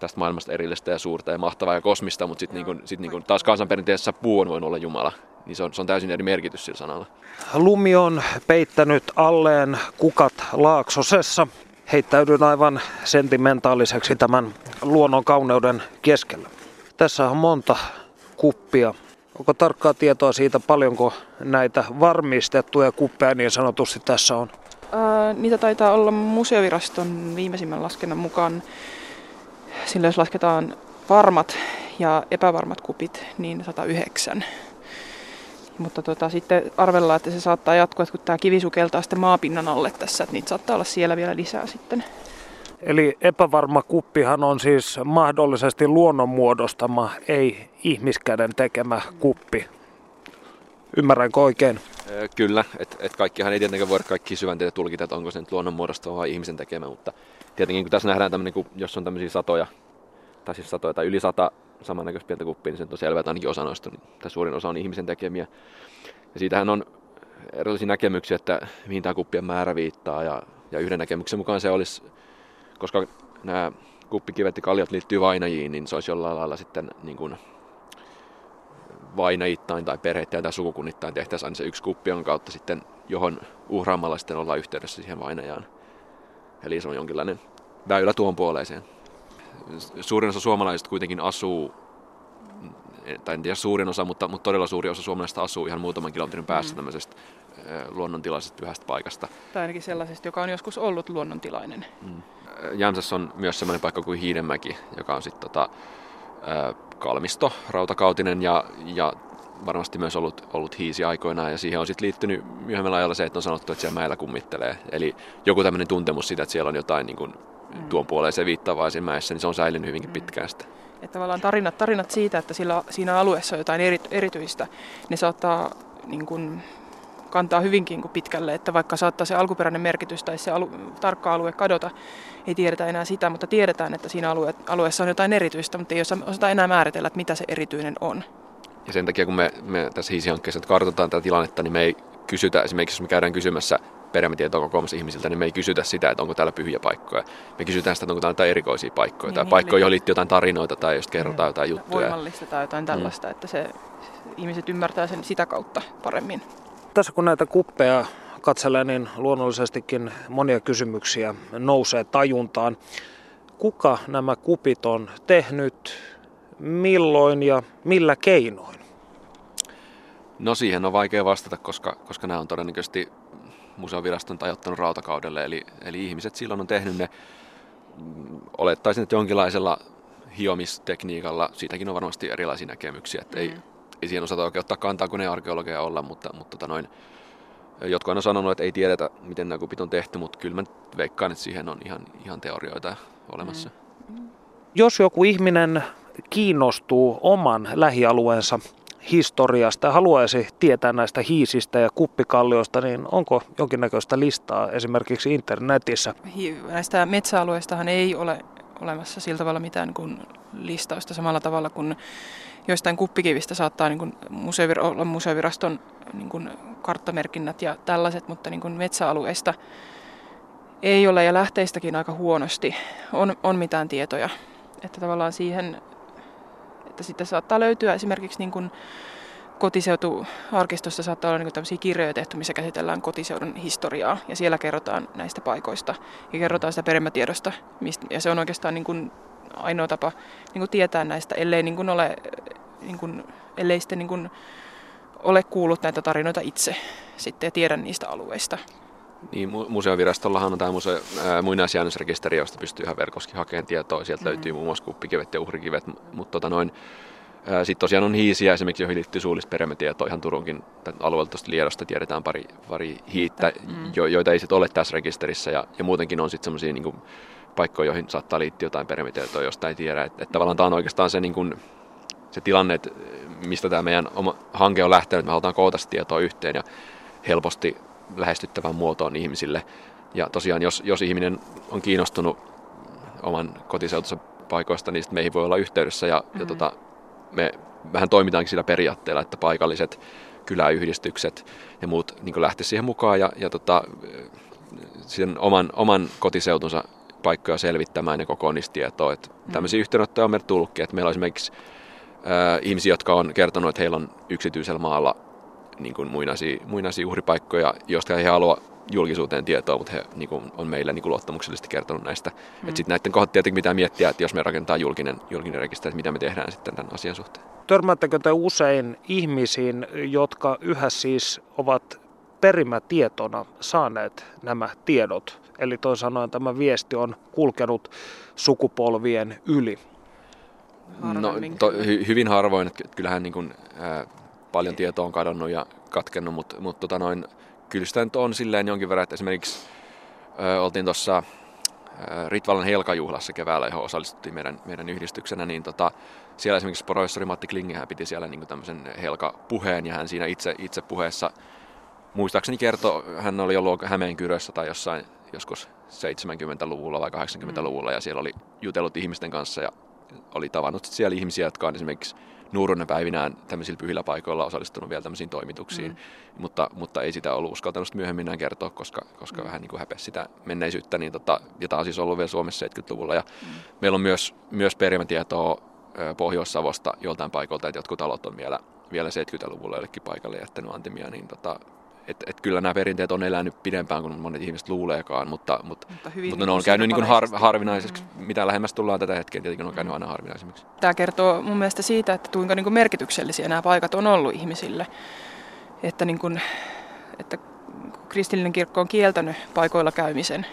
tästä maailmasta erillistä ja suurta ja mahtavaa ja kosmista, mutta sitten niin sit niin taas kansanperinteessä puu on voinut olla Jumala niin se on, se on täysin eri merkitys sillä sanalla. Lumi on peittänyt alleen kukat Laaksosessa. Heittäydyn aivan sentimentaaliseksi tämän luonnon kauneuden keskellä. Tässä on monta kuppia. Onko tarkkaa tietoa siitä, paljonko näitä varmistettuja kuppeja niin sanotusti tässä on? Ää, niitä taitaa olla museoviraston viimeisimmän laskennan mukaan. Sillä jos lasketaan varmat ja epävarmat kupit, niin 109. Mutta tota, sitten arvellaan, että se saattaa jatkua, kun tämä kivi sukeltaa sitten maapinnan alle tässä, että niitä saattaa olla siellä vielä lisää sitten. Eli epävarma kuppihan on siis mahdollisesti luonnon muodostama, ei ihmiskäden tekemä kuppi. Ymmärränkö oikein? Kyllä, että et kaikkihan ei tietenkään voida kaikki syvänteitä tulkita, että onko se nyt luonnon muodostama vai ihmisen tekemä, mutta tietenkin kun tässä nähdään tämmöinen, jos on tämmöisiä satoja, tai siis satoja tai yli sata samannäköistä pientä kuppia, niin se on selvä, että ainakin osa noista, niin, tai suurin osa on ihmisen tekemiä. Ja siitähän on erilaisia näkemyksiä, että mihin tämä kuppien määrä viittaa, ja, ja yhden näkemyksen mukaan se olisi, koska nämä kuppikivet ja kaljat liittyy vainajiin, niin se olisi jollain lailla sitten niin kuin vainajittain tai perheittäin tai sukukunnittain tehtäisiin aina se yksi kuppi, jonka kautta sitten, johon uhraamalla sitten ollaan yhteydessä siihen vainajaan. Eli se on jonkinlainen väylä tuon puoleeseen suurin osa suomalaisista kuitenkin asuu, tai en tiedä suurin osa, mutta, mutta todella suuri osa suomalaisista asuu ihan muutaman kilometrin päässä mm. tämmöisestä luonnontilaisesta pyhästä paikasta. Tai ainakin sellaisesta, joka on joskus ollut luonnontilainen. Mm. Jämsässä on myös sellainen paikka kuin Hiidenmäki, joka on sitten tota, kalmisto, rautakautinen ja, ja varmasti myös ollut, ollut hiisi aikoinaan ja siihen on sitten liittynyt myöhemmällä ajalla se, että on sanottu, että siellä mäellä kummittelee. Eli joku tämmöinen tuntemus siitä, että siellä on jotain niin kuin, mm. tuon puoleiseen viittaavaa siinä mäessä, niin se on säilynyt hyvinkin mm. pitkään sitä. Että tavallaan tarinat, tarinat siitä, että sillä, siinä alueessa on jotain eri, erityistä, ne saattaa niin kuin, kantaa hyvinkin kuin pitkälle, että vaikka saattaa se alkuperäinen merkitys tai se alu, tarkka alue kadota, ei tiedetä enää sitä, mutta tiedetään, että siinä alue, alueessa on jotain erityistä, mutta ei osata enää määritellä, että mitä se erityinen on. Ja sen takia, kun me, me tässä HISI-hankkeessa kartoitetaan tätä tilannetta, niin me ei kysytä, esimerkiksi jos me käydään kysymässä periaatetietoa kokoamassa ihmisiltä, niin me ei kysytä sitä, että onko täällä pyhiä paikkoja. Me kysytään sitä, että onko täällä erikoisia paikkoja niin, tai niin, paikkoja, joihin liittyy jotain tarinoita tai jos kerrotaan mm. jotain juttuja. Voimallistetaan jotain tällaista, mm. että se, ihmiset ymmärtää sen sitä kautta paremmin. Tässä kun näitä kuppeja katselee, niin luonnollisestikin monia kysymyksiä nousee tajuntaan. Kuka nämä kupit on tehnyt, milloin ja millä keinoin? No siihen on vaikea vastata, koska, koska nämä on todennäköisesti museoviraston tajottanut rautakaudelle. Eli, eli ihmiset silloin on tehnyt ne, mm, olettaisin, että jonkinlaisella hiomistekniikalla, siitäkin on varmasti erilaisia näkemyksiä. Että mm. ei, ei siihen osata oikein ottaa kantaa, kun ei arkeologia olla, mutta, mutta tota noin, jotkut on sanonut, että ei tiedetä, miten nämä kupit on tehty, mutta kyllä mä veikkaan, että siihen on ihan, ihan teorioita olemassa. Mm. Jos joku ihminen kiinnostuu oman lähialueensa historiasta ja haluaisi tietää näistä hiisistä ja kuppikallioista, niin onko jonkinnäköistä listaa esimerkiksi internetissä? Näistä metsäalueistahan ei ole olemassa sillä tavalla mitään kuin listausta samalla tavalla kuin joistain kuppikivistä saattaa niin kuin museovir- olla museoviraston niin kuin karttamerkinnät ja tällaiset, mutta niin kuin metsäalueista ei ole ja lähteistäkin aika huonosti on, on mitään tietoja. Että tavallaan siihen että sitten saattaa löytyä esimerkiksi niin kuin kotiseutuarkistossa saattaa olla niin tämmöisiä kirjoja tehty, missä käsitellään kotiseudun historiaa ja siellä kerrotaan näistä paikoista ja kerrotaan sitä perimätiedosta. Ja se on oikeastaan niin kuin ainoa tapa niin kuin tietää näistä, ellei, niin kuin ole, niin kuin, ellei sitten niin kuin ole kuullut näitä tarinoita itse sitten ja tiedä niistä alueista. Niin, museovirastollahan on tämä museo, muinaisjäännösrekisteri, josta pystyy ihan verkoskin hakemaan tietoa. Sieltä mm. löytyy muun muassa kuppikivet ja uhrikivet, mutta tota noin, sitten tosiaan on hiisiä esimerkiksi, joihin liittyy suullista perimätietoa ihan Turunkin alueelta tuosta Liedosta tiedetään pari, pari hiittä, mm. jo, joita ei sitten ole tässä rekisterissä ja, ja muutenkin on sitten semmoisia niin paikkoja, joihin saattaa liittyä jotain perimätietoa, josta ei tiedä. Että et tavallaan tämä on oikeastaan se, niin kuin, se tilanne, että mistä tämä meidän oma hanke on lähtenyt, me halutaan koota tietoa yhteen ja helposti lähestyttävän muotoon ihmisille. Ja tosiaan, jos, jos ihminen on kiinnostunut oman kotiseutunsa paikoista, niin meihin voi olla yhteydessä ja, mm-hmm. ja tota, me vähän toimitaankin sillä periaatteella, että paikalliset kyläyhdistykset ja muut niin lähtee siihen mukaan ja, ja tota, sen oman, oman kotiseutunsa paikkoja selvittämään ja kokoon niistä tietoa. Että mm. Tämmöisiä yhteydenottoja on meillä tullutkin, että meillä on esimerkiksi ää, ihmisiä, jotka on kertonut, että heillä on yksityisellä maalla niin kuin muinaisia, muinaisia uhripaikkoja, joista he halua julkisuuteen tietoa, mutta he niin kuin, on meille niin kuin luottamuksellisesti kertonut näistä. Mm. Sitten näiden kohdalla tietenkin pitää miettiä, että jos me rakentaa julkinen, julkinen rekisteri, että mitä me tehdään sitten tämän asian suhteen. Törmäättekö te usein ihmisiin, jotka yhä siis ovat perimätietona saaneet nämä tiedot? Eli toisin sanoen tämä viesti on kulkenut sukupolvien yli. No, to, hy, hyvin harvoin, että kyllähän niin kuin, ää, paljon tietoa on kadonnut ja katkennut, mutta, mutta tota noin, kyllä sitä nyt on silleen jonkin verran, että esimerkiksi ö, oltiin tuossa Ritvalan Helkajuhlassa keväällä, johon osallistuttiin meidän, meidän yhdistyksenä, niin tota, siellä esimerkiksi professori Matti Klinge hän piti siellä niin tämmöisen Helka-puheen ja hän siinä itse, itse puheessa muistaakseni kertoi, hän oli ollut Hämeenkyrössä tai jossain joskus 70-luvulla vai 80-luvulla ja siellä oli jutellut ihmisten kanssa ja oli tavannut siellä ihmisiä, jotka on esimerkiksi nuurunen päivinään tämmöisillä pyhillä paikoilla osallistunut vielä tämmöisiin toimituksiin, mm. mutta, mutta ei sitä ollut uskaltanut myöhemmin enää kertoa, koska, koska mm. vähän niin kuin häpesi sitä menneisyyttä, niin tota, ja tämä on siis ollut vielä Suomessa 70-luvulla, ja mm. meillä on myös, myös perimätietoa Pohjois-Savosta joltain paikolta, että jotkut talot on vielä, vielä 70-luvulla jollekin paikalle jättänyt antimia, niin tota, et, et kyllä nämä perinteet on elänyt pidempään kuin monet ihmiset luuleekaan, mutta, mutta, mutta, hyvin, mutta ne on käynyt niin har, harvinaiseksi. Mm. Mitä lähemmäs tullaan tätä hetkeä, tietenkin on käynyt aina harvinaisemmiksi. Tämä kertoo mun mielestä siitä, että kuinka niin kuin merkityksellisiä nämä paikat on ollut ihmisille. Että, niin kuin, että kristillinen kirkko on kieltänyt paikoilla käymisen.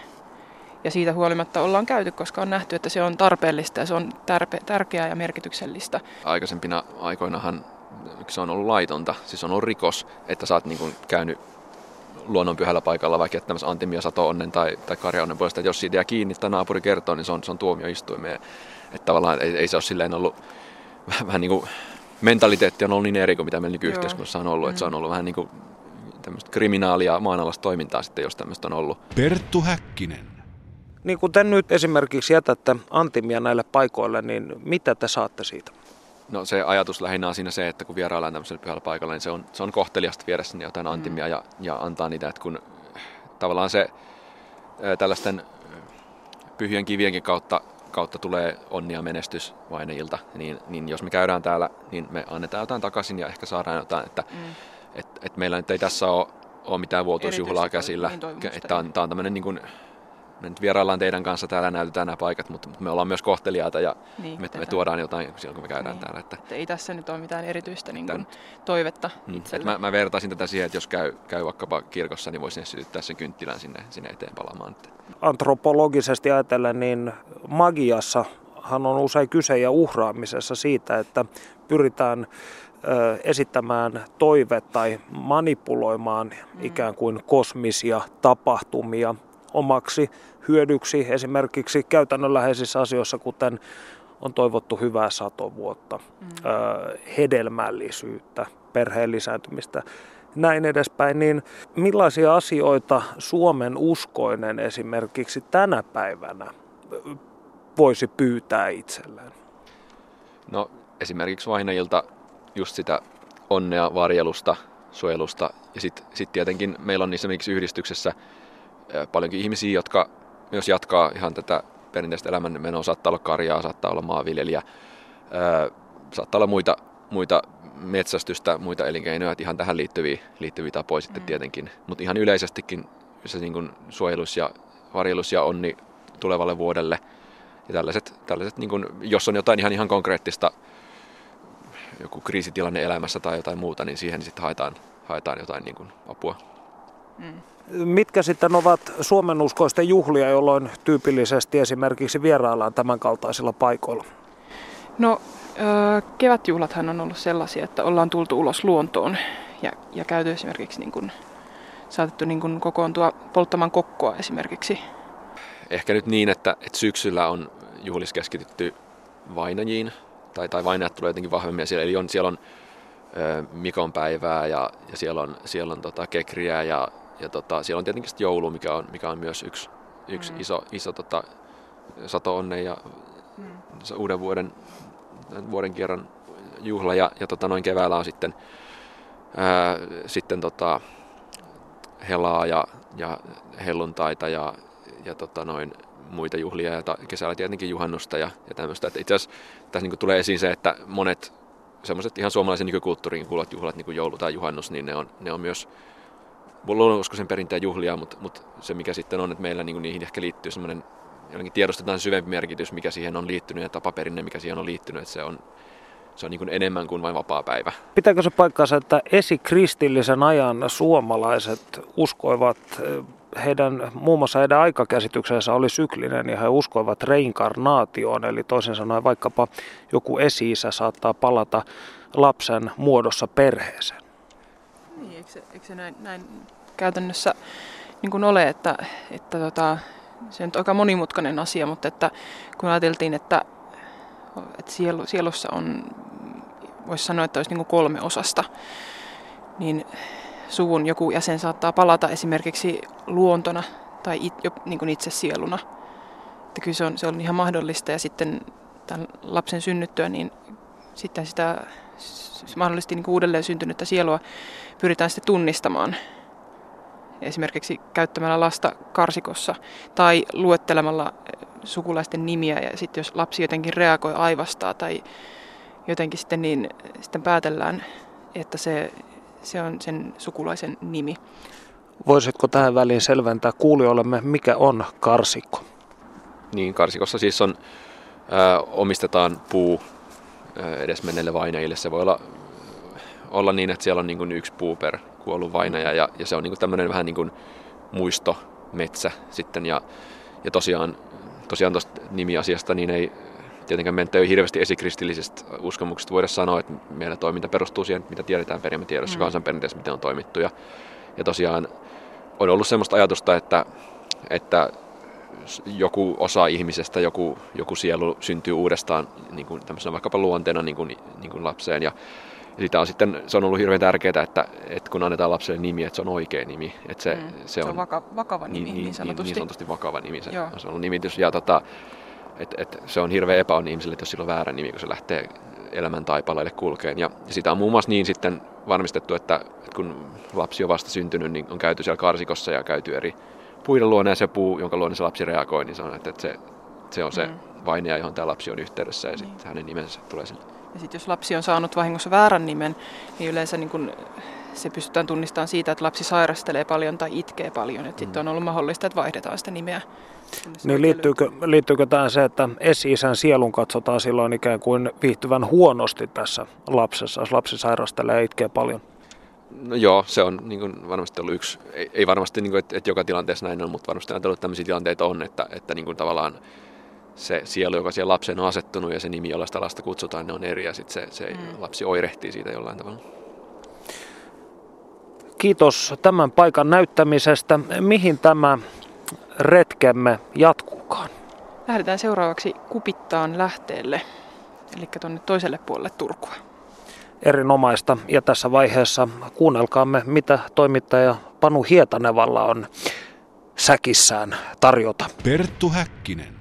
Ja siitä huolimatta ollaan käyty, koska on nähty, että se on tarpeellista ja se on tärpe- tärkeää ja merkityksellistä. Aikaisempina aikoinahan se on ollut laitonta, siis on ollut rikos, että sä oot niin kuin käynyt luonnon pyhällä paikalla vaikka jättämässä antimia sato-onnen tai, tai karjaonnen puolesta. Että jos siitä jää kiinni tai naapuri kertoo, niin se on, se on tuomioistuimeen. Että tavallaan ei, ei se ole silleen ollut vähän, vähän niin kuin mentaliteetti on ollut niin eri kuin mitä meillä nykyyhteiskunnassa on ollut. Mm. Että se on ollut vähän niin kuin tämmöistä kriminaalia maanalaista toimintaa sitten, jos tämmöistä on ollut. Perttu Häkkinen. Niin kun te nyt esimerkiksi jätätte antimia näille paikoille, niin mitä te saatte siitä? No se ajatus lähinnä on siinä se, että kun vieraillaan tämmöisellä pyhällä paikalla, niin se on, se on kohteliasta viedä sinne jotain mm. antimia mm. ja, ja antaa niitä, että kun tavallaan se ää, tällaisten pyhien kivienkin kautta, kautta tulee onnia menestys vainajilta, niin, niin jos me käydään täällä, niin me annetaan jotain takaisin ja ehkä saadaan jotain, että mm. et, et meillä nyt ei tässä ole, ole mitään vuotuisjuhlaa käsillä, niin että tämä on, tämä on tämmöinen niin kuin, me nyt vieraillaan teidän kanssa täällä näytetään nämä paikat, mutta me ollaan myös kohteliaita ja niin, me, me tuodaan jotain silloin, kun me käydään niin. täällä. Että, että ei tässä nyt ole mitään erityistä niin kuin, toivetta mm, mä, mä vertaisin tätä siihen, että jos käy, käy vaikkapa kirkossa, niin voisin sytyttää sen kynttilän sinne, sinne eteen palamaan. Antropologisesti ajatellen, niin magiassa hän on usein kyse ja uhraamisessa siitä, että pyritään esittämään toive tai manipuloimaan mm. ikään kuin kosmisia tapahtumia omaksi hyödyksi esimerkiksi käytännönläheisissä asioissa, kuten on toivottu hyvää satovuotta, mm. hedelmällisyyttä, perheen lisääntymistä, näin edespäin, niin millaisia asioita Suomen uskoinen esimerkiksi tänä päivänä voisi pyytää itselleen? No esimerkiksi vainajilta just sitä onnea varjelusta, suojelusta ja sitten sit tietenkin meillä on esimerkiksi yhdistyksessä paljonkin ihmisiä, jotka myös jatkaa ihan tätä perinteistä elämänmenoa. Saattaa olla karjaa, saattaa olla maanviljelijä, saattaa olla muita, muita metsästystä, muita elinkeinoja, että ihan tähän liittyviä, liittyviä tapoja sitten mm. tietenkin. Mutta ihan yleisestikin se niin kuin suojelus ja varjelus ja onni tulevalle vuodelle. Ja tällaiset, tällaiset niin kuin, jos on jotain ihan, ihan konkreettista, joku kriisitilanne elämässä tai jotain muuta, niin siihen sitten haetaan, haetaan jotain niin kuin apua. Mm. Mitkä sitten ovat Suomen uskoisten juhlia, jolloin tyypillisesti esimerkiksi vieraillaan tämän kaltaisilla paikoilla? No kevätjuhlathan on ollut sellaisia, että ollaan tultu ulos luontoon ja, ja käyty esimerkiksi niin kuin, saatettu niin kuin kokoontua polttamaan kokkoa esimerkiksi. Ehkä nyt niin, että, että syksyllä on juhlis keskitytty vainajiin, tai, tai vainajat tulee jotenkin vahvemmin siellä. Eli on, siellä on ö, Mikon päivää ja, ja siellä on, siellä on tota, kekriä ja ja tota, siellä on tietenkin joulu, mikä on, mikä on myös yksi, yksi mm. iso, iso tota, sato-onne ja mm. uuden vuoden, vuoden kierran juhla. Ja, ja tota, noin keväällä on sitten, ää, sitten tota, helaa ja, ja helluntaita ja, ja tota, noin muita juhlia ja ta, kesällä tietenkin juhannusta ja, ja tämmöistä. Itse asiassa tässä niin tulee esiin se, että monet semmoiset ihan suomalaisen nykykulttuuriin kuuluvat juhlat, niin kuin joulu tai juhannus, niin ne on, ne on myös luonnonoskoisen perinteen juhlia, mutta, mutta se mikä sitten on, että meillä niin niihin ehkä liittyy semmoinen, jotenkin tiedostetaan syvempi merkitys, mikä siihen on liittynyt ja tapaperinne, mikä siihen on liittynyt, että se on, se on niin kuin enemmän kuin vain vapaa päivä. Pitääkö se paikkaansa, että esikristillisen ajan suomalaiset uskoivat eh, heidän, muun muassa heidän aikakäsityksensä oli syklinen ja he uskoivat reinkarnaatioon, eli toisin sanoen vaikkapa joku esi saattaa palata lapsen muodossa perheeseen. Niin, eikö se, eikö se näin, näin käytännössä niin kuin ole, että, että tota, se on aika monimutkainen asia, mutta että kun ajateltiin, että, että sielu, sielussa on, voisi sanoa, että olisi niin kuin kolme osasta, niin suvun joku jäsen saattaa palata esimerkiksi luontona tai it, jo, niin kuin itse sieluna. Että kyllä se on, se on ihan mahdollista ja sitten tämän lapsen synnyttyä, niin sitten sitä mahdollisesti niin uudelleen syntynyttä sielua pyritään sitten tunnistamaan esimerkiksi käyttämällä lasta karsikossa tai luettelemalla eh, sukulaisten nimiä ja sitten jos lapsi jotenkin reagoi aivastaa tai jotenkin sitten niin sitten päätellään, että se, se on sen sukulaisen nimi. Voisitko tähän väliin selventää kuulijoillemme, mikä on karsikko? Niin, karsikossa siis on, ö, omistetaan puu edesmenneille vainajille. Se voi olla, olla niin, että siellä on niin kuin yksi puu per kuollut vainaja ja, ja se on niin kuin tämmöinen vähän niin kuin muistometsä sitten ja, ja tosiaan, tosiaan tuosta nimiasiasta niin ei tietenkään meitä ei hirveästi esikristillisestä uskomuksesta voida sanoa, että meidän toiminta perustuu siihen, mitä tiedetään perimätiedossa mm. kansanperinteessä, miten on toimittu ja, ja tosiaan on ollut semmoista ajatusta, että, että joku osa ihmisestä, joku, joku sielu syntyy uudestaan niin kuin tämmöisenä vaikkapa luonteena niin kuin, niin kuin lapseen. Ja sitä on sitten, se on ollut hirveän tärkeää, että, että kun annetaan lapselle nimi, että se on oikea nimi. Että se, mm, se, on, se on vaka, vakava nimi, niin, niin, niin sanotusti. Niin, niin sanotusti vakava nimi, se, Joo. se on nimitys. Ja tota, et, et se on hirveän epäonni ihmiselle, että jos sillä on väärä nimi, kun se lähtee elämän taipaleille kulkeen. Ja sitä on muun muassa niin sitten varmistettu, että, että kun lapsi on vasta syntynyt, niin on käyty siellä karsikossa ja käyty eri puiden luona ja se puu, jonka luonne se lapsi reagoi, niin se on, että, se, se on se mm. vainea, johon tämä lapsi on yhteydessä ja niin. sitten hänen nimensä tulee sinne. Ja sitten jos lapsi on saanut vahingossa väärän nimen, niin yleensä niin kun se pystytään tunnistamaan siitä, että lapsi sairastelee paljon tai itkee paljon. Että mm. sitten on ollut mahdollista, että vaihdetaan sitä nimeä. Niin liittyykö, liittyykö tähän se, että esi-isän sielun katsotaan silloin ikään kuin viihtyvän huonosti tässä lapsessa, jos lapsi sairastelee ja itkee paljon? No joo, se on niin kuin varmasti ollut yksi, ei, ei varmasti, niin kuin, että, että joka tilanteessa näin on, mutta varmasti ajatellut, että tämmöisiä tilanteita on, että, että niin kuin tavallaan se sielu, joka siihen lapseen on asettunut ja se nimi, jolla sitä lasta kutsutaan, ne on eri ja sitten se, se mm. lapsi oirehtii siitä jollain tavalla. Kiitos tämän paikan näyttämisestä. Mihin tämä retkemme jatkuukaan? Lähdetään seuraavaksi Kupittaan lähteelle, eli tuonne toiselle puolelle Turkua erinomaista. Ja tässä vaiheessa kuunnelkaamme, mitä toimittaja Panu Hietanevalla on säkissään tarjota. Perttu Häkkinen.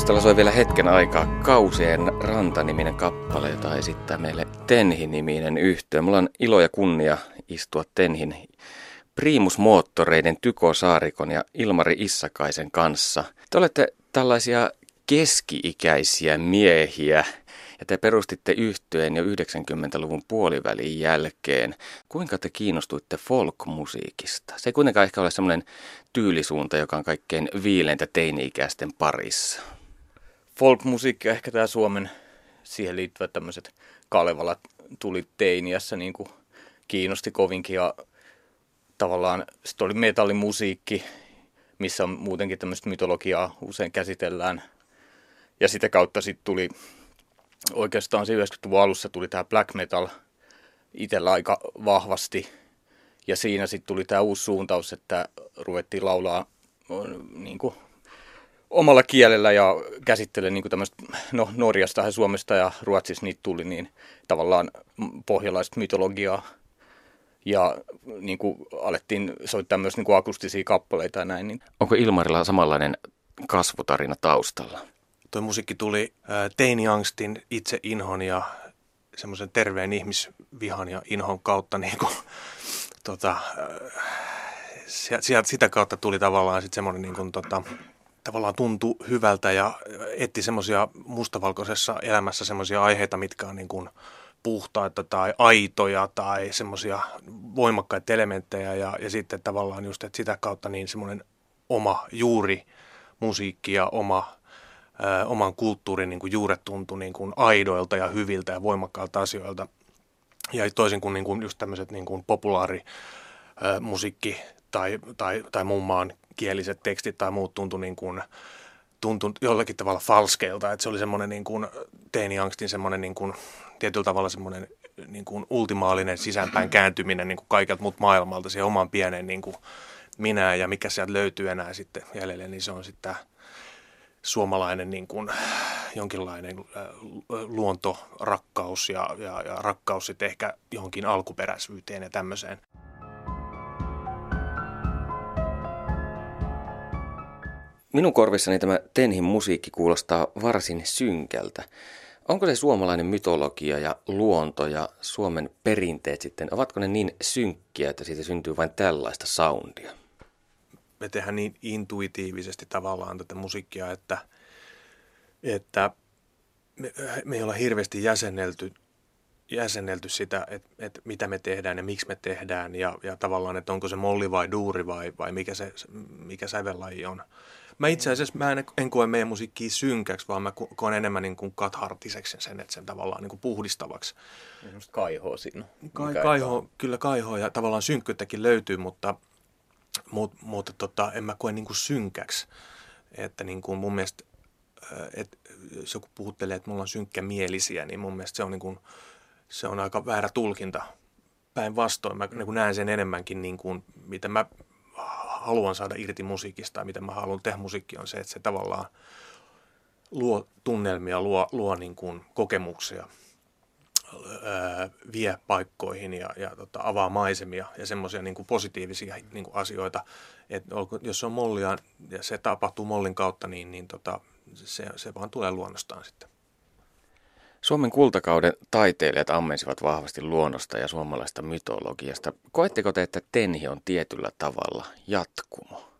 Taustalla soi vielä hetken aikaa Kausien rantaniminen kappale, jota esittää meille Tenhi-niminen yhtiö. Mulla on ilo ja kunnia istua Tenhin primusmoottoreiden Tyko Saarikon ja Ilmari Issakaisen kanssa. Te olette tällaisia keski-ikäisiä miehiä ja te perustitte yhtyeen jo 90-luvun puolivälin jälkeen. Kuinka te kiinnostuitte folk-musiikista? Se ei kuitenkaan ehkä ole semmoinen tyylisuunta, joka on kaikkein viileintä teini-ikäisten parissa folkmusiikki ja ehkä tämä Suomen siihen liittyvät tämmöiset Kalevalat tuli teiniässä niin kuin kiinnosti kovinkin ja tavallaan sitten oli metallimusiikki, missä on muutenkin tämmöistä mytologiaa usein käsitellään. Ja sitä kautta sitten tuli oikeastaan 90-luvun alussa tuli tämä black metal itsellä aika vahvasti. Ja siinä sitten tuli tämä uusi suuntaus, että ruvettiin laulaa niin kuin omalla kielellä ja käsittelen niin tämmöistä, no Norjasta ja Suomesta ja Ruotsissa niitä tuli, niin tavallaan pohjalaista mytologiaa. Ja niin kuin alettiin soittaa myös niin kuin akustisia kappaleita ja näin. Niin. Onko Ilmarilla samanlainen kasvutarina taustalla? Tuo musiikki tuli teiniangstin, itse inhon ja semmoisen terveen ihmisvihan ja inhon kautta niin kuin, tota, sieltä, sitä kautta tuli tavallaan sitten semmoinen niin kuin, tota, tavallaan tuntui hyvältä ja etti semmoisia mustavalkoisessa elämässä semmoisia aiheita, mitkä on niin kuin puhtaita tai aitoja tai semmoisia voimakkaita elementtejä ja, ja sitten tavallaan just, että sitä kautta niin semmoinen oma juuri musiikki ja oma, ö, oman kulttuurin niin kuin juuret tuntui niin kuin aidoilta ja hyviltä ja voimakkailta asioilta. Ja toisin kuin, niin kuin just tämmöiset niin kuin populaari musiikki tai, tai, tai muun maan kieliset tekstit tai muut tuntui niin kuin, tuntui jollakin tavalla falskeilta, että se oli semmoinen niin kuin teiniangstin semmoinen niin kuin, tietyllä tavalla semmoinen niin kuin ultimaalinen sisäänpäin kääntyminen niin kuin kaikelta muut maailmalta siihen oman pienen niin kuin minä ja mikä sieltä löytyy enää sitten jäljelle, niin se on sitten suomalainen niin kuin, jonkinlainen äh, luontorakkaus ja, ja, ja rakkaus sitten ehkä johonkin alkuperäisyyteen ja tämmöiseen. Minun korvissani tämä Tenhin musiikki kuulostaa varsin synkältä. Onko se suomalainen mytologia ja luonto ja Suomen perinteet sitten, ovatko ne niin synkkiä, että siitä syntyy vain tällaista soundia? Me tehdään niin intuitiivisesti tavallaan tätä musiikkia, että, että me, me ei olla hirveästi jäsennelty jäsennelty sitä, että, että mitä me tehdään ja miksi me tehdään ja, ja tavallaan, että onko se molli vai duuri vai, vai mikä, se, mikä sävellaji on. Mä itse asiassa mä en, en koe meidän musiikkia synkäksi, vaan mä koen enemmän niin kuin kathartiseksi sen, että sen tavallaan niin kuin puhdistavaksi. Kaihoa siinä. Kai, kaiho, kyllä kaihoa ja tavallaan synkkyyttäkin löytyy, mutta, mutta, mutta tota, en mä koe niin kuin synkäksi. Että niin kuin mun mielestä, että jos joku puhuttelee, että me ollaan synkkämielisiä, niin mun mielestä se on, niin kuin, se on aika väärä tulkinta. Päinvastoin mä niin kuin näen sen enemmänkin, niin kuin, mitä mä haluan saada irti musiikista ja mitä mä haluan tehdä musiikki on se, että se tavallaan luo tunnelmia, luo, luo niin kuin kokemuksia, vie paikkoihin ja, ja tota, avaa maisemia ja semmoisia niin positiivisia niin kuin asioita. Et jos se on mollia ja se tapahtuu mollin kautta, niin, niin tota, se, se vaan tulee luonnostaan sitten. Suomen kultakauden taiteilijat ammensivat vahvasti luonnosta ja suomalaista mytologiasta. Koetteko te, että Tenhi on tietyllä tavalla jatkumo?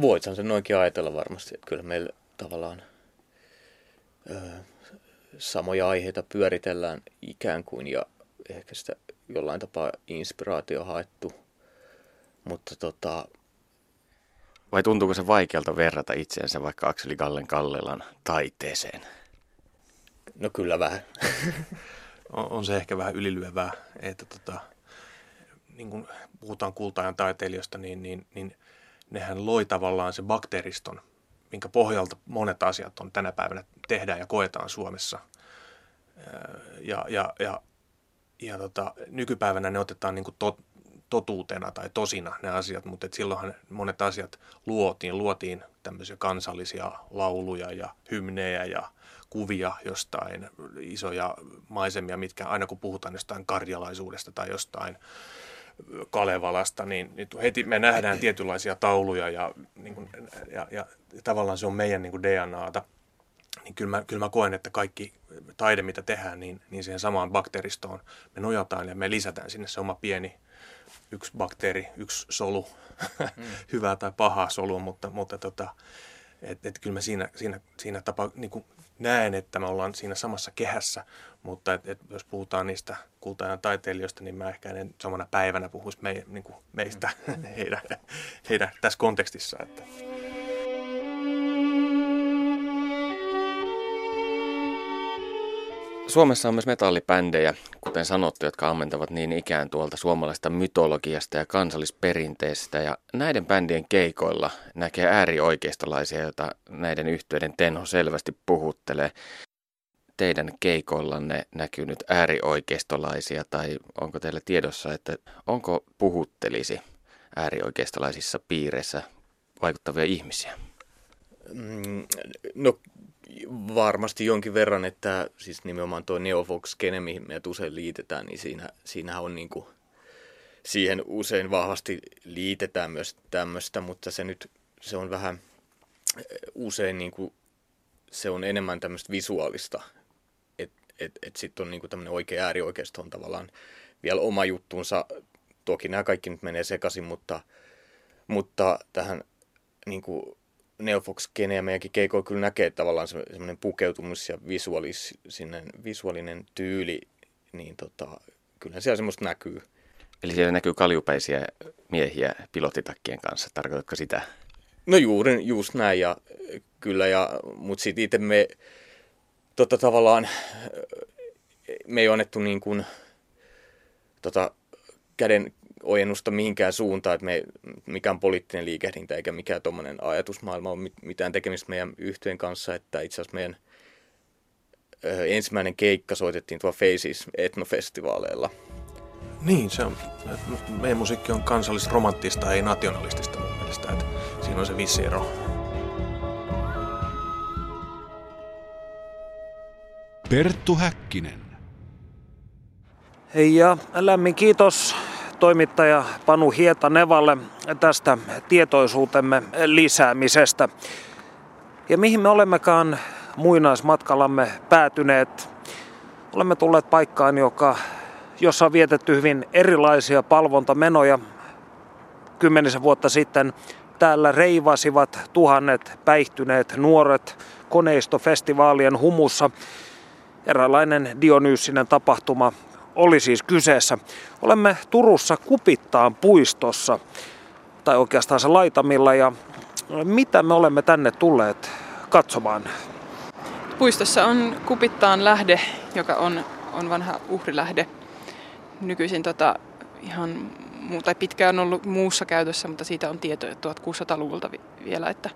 Voithan sen noinkin ajatella varmasti, että kyllä meillä tavallaan ö, samoja aiheita pyöritellään ikään kuin ja ehkä sitä jollain tapaa inspiraatio haettu. Mutta tota... Vai tuntuuko se vaikealta verrata itseensä vaikka Akseli Gallen Kallelan taiteeseen? No kyllä vähän. on, on se ehkä vähän ylilyövää, että tota, niin kun puhutaan kultaajan taiteilijoista, niin, niin, niin nehän loi tavallaan se bakteeriston, minkä pohjalta monet asiat on tänä päivänä tehdään ja koetaan Suomessa. Ja, ja, ja, ja tota, nykypäivänä ne otetaan niin tot, totuutena tai tosina ne asiat, mutta et silloinhan monet asiat luotiin. Luotiin tämmöisiä kansallisia lauluja ja hymnejä ja kuvia jostain, isoja maisemia, mitkä aina kun puhutaan jostain karjalaisuudesta tai jostain Kalevalasta, niin, niin heti me nähdään tietynlaisia tauluja ja, niin kuin, ja, ja, ja tavallaan se on meidän niin kuin DNAta. Niin kyllä mä, kyllä mä koen, että kaikki taide, mitä tehdään, niin, niin siihen samaan bakteeristoon me nojataan ja me lisätään sinne se oma pieni yksi bakteeri, yksi solu, mm. hyvää tai pahaa solua, mutta, mutta tota, et, et kyllä mä siinä, siinä, siinä tapa niin kuin näen, että me ollaan siinä samassa kehässä, mutta et, et jos puhutaan niistä kultaajan taiteilijoista, niin mä ehkä en samana päivänä puhuisi me, niin kuin meistä mm. heidän, heidän tässä kontekstissa. Että. Suomessa on myös metallipändejä, kuten sanottu, jotka ammentavat niin ikään tuolta suomalaista mytologiasta ja kansallisperinteestä. Ja näiden bändien keikoilla näkee äärioikeistolaisia, joita näiden yhteyden Tenho selvästi puhuttelee. Teidän keikoillanne näkyy nyt äärioikeistolaisia, tai onko teillä tiedossa, että onko puhuttelisi äärioikeistolaisissa piireissä vaikuttavia ihmisiä? Mm, no varmasti jonkin verran, että siis nimenomaan tuo Neofox-skene, mihin meidät usein liitetään, niin siinä, siinä on niin kuin, siihen usein vahvasti liitetään myös tämmöistä, mutta se nyt se on vähän usein niin kuin, se on enemmän tämmöistä visuaalista, että et, et sitten on niin tämmöinen oikea äärioikeisto on tavallaan vielä oma juttunsa. Toki nämä kaikki nyt menee sekaisin, mutta, mutta tähän niin kuin Neofox-kene ja meidänkin keikoilla kyllä näkee tavallaan semmoinen pukeutumus ja visuaalinen, visuaalinen tyyli, niin tota, kyllähän siellä semmoista näkyy. Eli siellä näkyy kaljupäisiä miehiä pilottitakkien kanssa, tarkoitatko sitä? No juuri, just näin, ja kyllä, ja, mutta sitten itse me tota, tavallaan, me ei annettu niin kuin, tota, käden ojennusta mihinkään suuntaan, että me mikään poliittinen liikehdintä eikä mikään tuommoinen ajatusmaailma ole mitään tekemistä meidän yhteen kanssa, että itse asiassa meidän ö, ensimmäinen keikka soitettiin tuolla Faces etnofestivaaleilla. Niin, se on, meidän musiikki on kansallisromanttista, ei nationalistista mun mielestä, että siinä on se vissi ero. Perttu Häkkinen. Hei ja lämmin kiitos toimittaja Panu Hietanevalle tästä tietoisuutemme lisäämisestä. Ja mihin me olemmekaan muinaismatkallamme päätyneet? Olemme tulleet paikkaan, joka, jossa on vietetty hyvin erilaisia palvontamenoja. Kymmenisen vuotta sitten täällä reivasivat tuhannet päihtyneet nuoret koneistofestivaalien humussa. Eräänlainen Dionyysinen tapahtuma oli siis kyseessä. Olemme Turussa Kupittaan puistossa, tai oikeastaan se laitamilla, ja mitä me olemme tänne tulleet katsomaan? Puistossa on Kupittaan lähde, joka on, on vanha uhrilähde. Nykyisin tota, ihan tai pitkään ollut muussa käytössä, mutta siitä on tietoja 1600-luvulta vielä, että,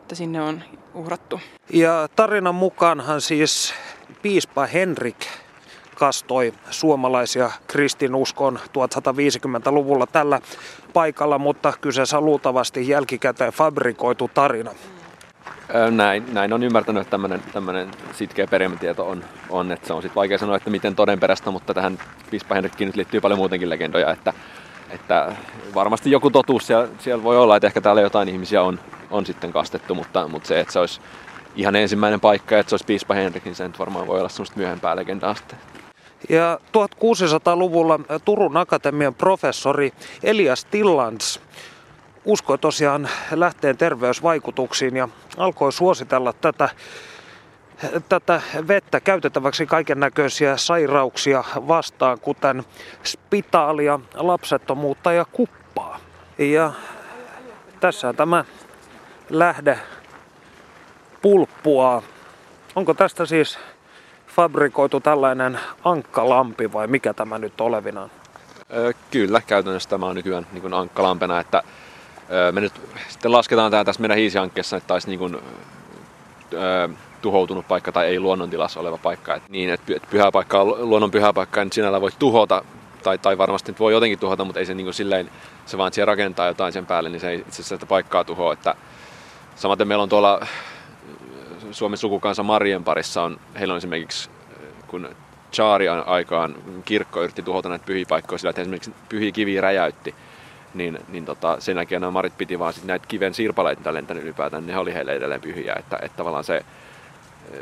että sinne on uhrattu. Ja tarinan mukaanhan siis piispa Henrik kastoi suomalaisia kristinuskon 1150-luvulla tällä paikalla, mutta kyseessä on luultavasti jälkikäteen fabrikoitu tarina. Näin, näin on ymmärtänyt, että tämmöinen, sitkeä perimätieto on, on, että se on sitten vaikea sanoa, että miten todenperäistä, mutta tähän Pispa Henrikkiin nyt liittyy paljon muutenkin legendoja, että, että varmasti joku totuus siellä, siellä voi olla, että ehkä täällä jotain ihmisiä on, on sitten kastettu, mutta, mutta se, että se olisi ihan ensimmäinen paikka, että se olisi Piispa Henrik, niin se nyt varmaan voi olla semmoista myöhempää legendaa sitten. Ja 1600-luvulla Turun Akatemian professori Elias Tillands uskoi tosiaan lähteen terveysvaikutuksiin ja alkoi suositella tätä, tätä vettä käytettäväksi kaiken näköisiä sairauksia vastaan, kuten spitaalia, lapsettomuutta ja kuppaa. Ja tässä tämä lähde pulppua. Onko tästä siis fabrikoitu tällainen ankkalampi vai mikä tämä nyt olevinaan? Kyllä, käytännössä tämä on nykyään niin kuin ankkalampena, että me nyt sitten lasketaan tämä tässä meidän hiisihankkeessa, että olisi niin kuin, tuhoutunut paikka tai ei luonnontilassa oleva paikka. Et niin, että pyhä paikka on luonnon pyhä paikka, niin sinällä voi tuhota, tai, tai varmasti voi jotenkin tuhota, mutta ei se niin kuin silleen, se vaan, että siellä rakentaa jotain sen päälle, niin se ei itse asiassa sitä paikkaa tuhoa. Että samaten meillä on tuolla Suomen sukukansa Marien parissa, on, heillä on esimerkiksi kun Chaarian aikaan kirkko yritti tuhota näitä pyhiä paikkoja sillä, että esimerkiksi pyhiä kiviä räjäytti, niin, niin tota, sen jälkeen nämä marit piti vaan sit näitä kiven sirpaleita lentänyt ylipäätään, niin ne oli heille edelleen pyhiä. Että, että tavallaan se,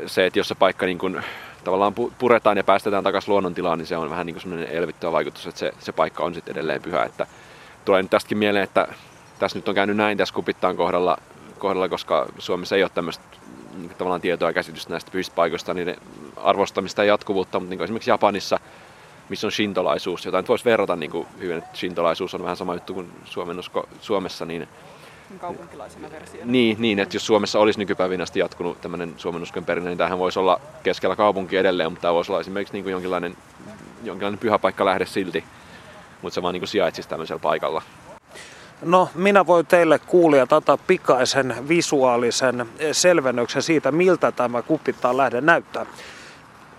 se, että jos se paikka niin kun, tavallaan puretaan ja päästetään takaisin luonnontilaan, niin se on vähän niin kuin semmoinen elvyttävä vaikutus, että se, se paikka on sitten edelleen pyhä. Että tulee nyt tästäkin mieleen, että tässä nyt on käynyt näin tässä kupittaan kohdalla, kohdalla koska Suomessa ei ole tämmöistä niin tavallaan tietoa ja käsitystä näistä pyhistä paikoista, niiden arvostamista ja jatkuvuutta, mutta niin esimerkiksi Japanissa, missä on shintolaisuus, jota nyt voisi verrata niin kuin hyvin, että shintolaisuus on vähän sama juttu kuin suomennusko Suomessa, niin kaupunkilaisena versiona. Niin, niin, että jos Suomessa olisi nykypäivinä asti jatkunut tämmöinen suomennuskon perinne, niin tämähän voisi olla keskellä kaupunkia edelleen, mutta tämä voisi olla esimerkiksi niin kuin jonkinlainen, jonkinlainen pyhä paikka lähde silti, mutta se vaan niin kuin sijaitsisi tämmöisellä paikalla. No, minä voin teille kuulia tätä pikaisen visuaalisen selvennyksen siitä, miltä tämä kupittaa lähde näyttää.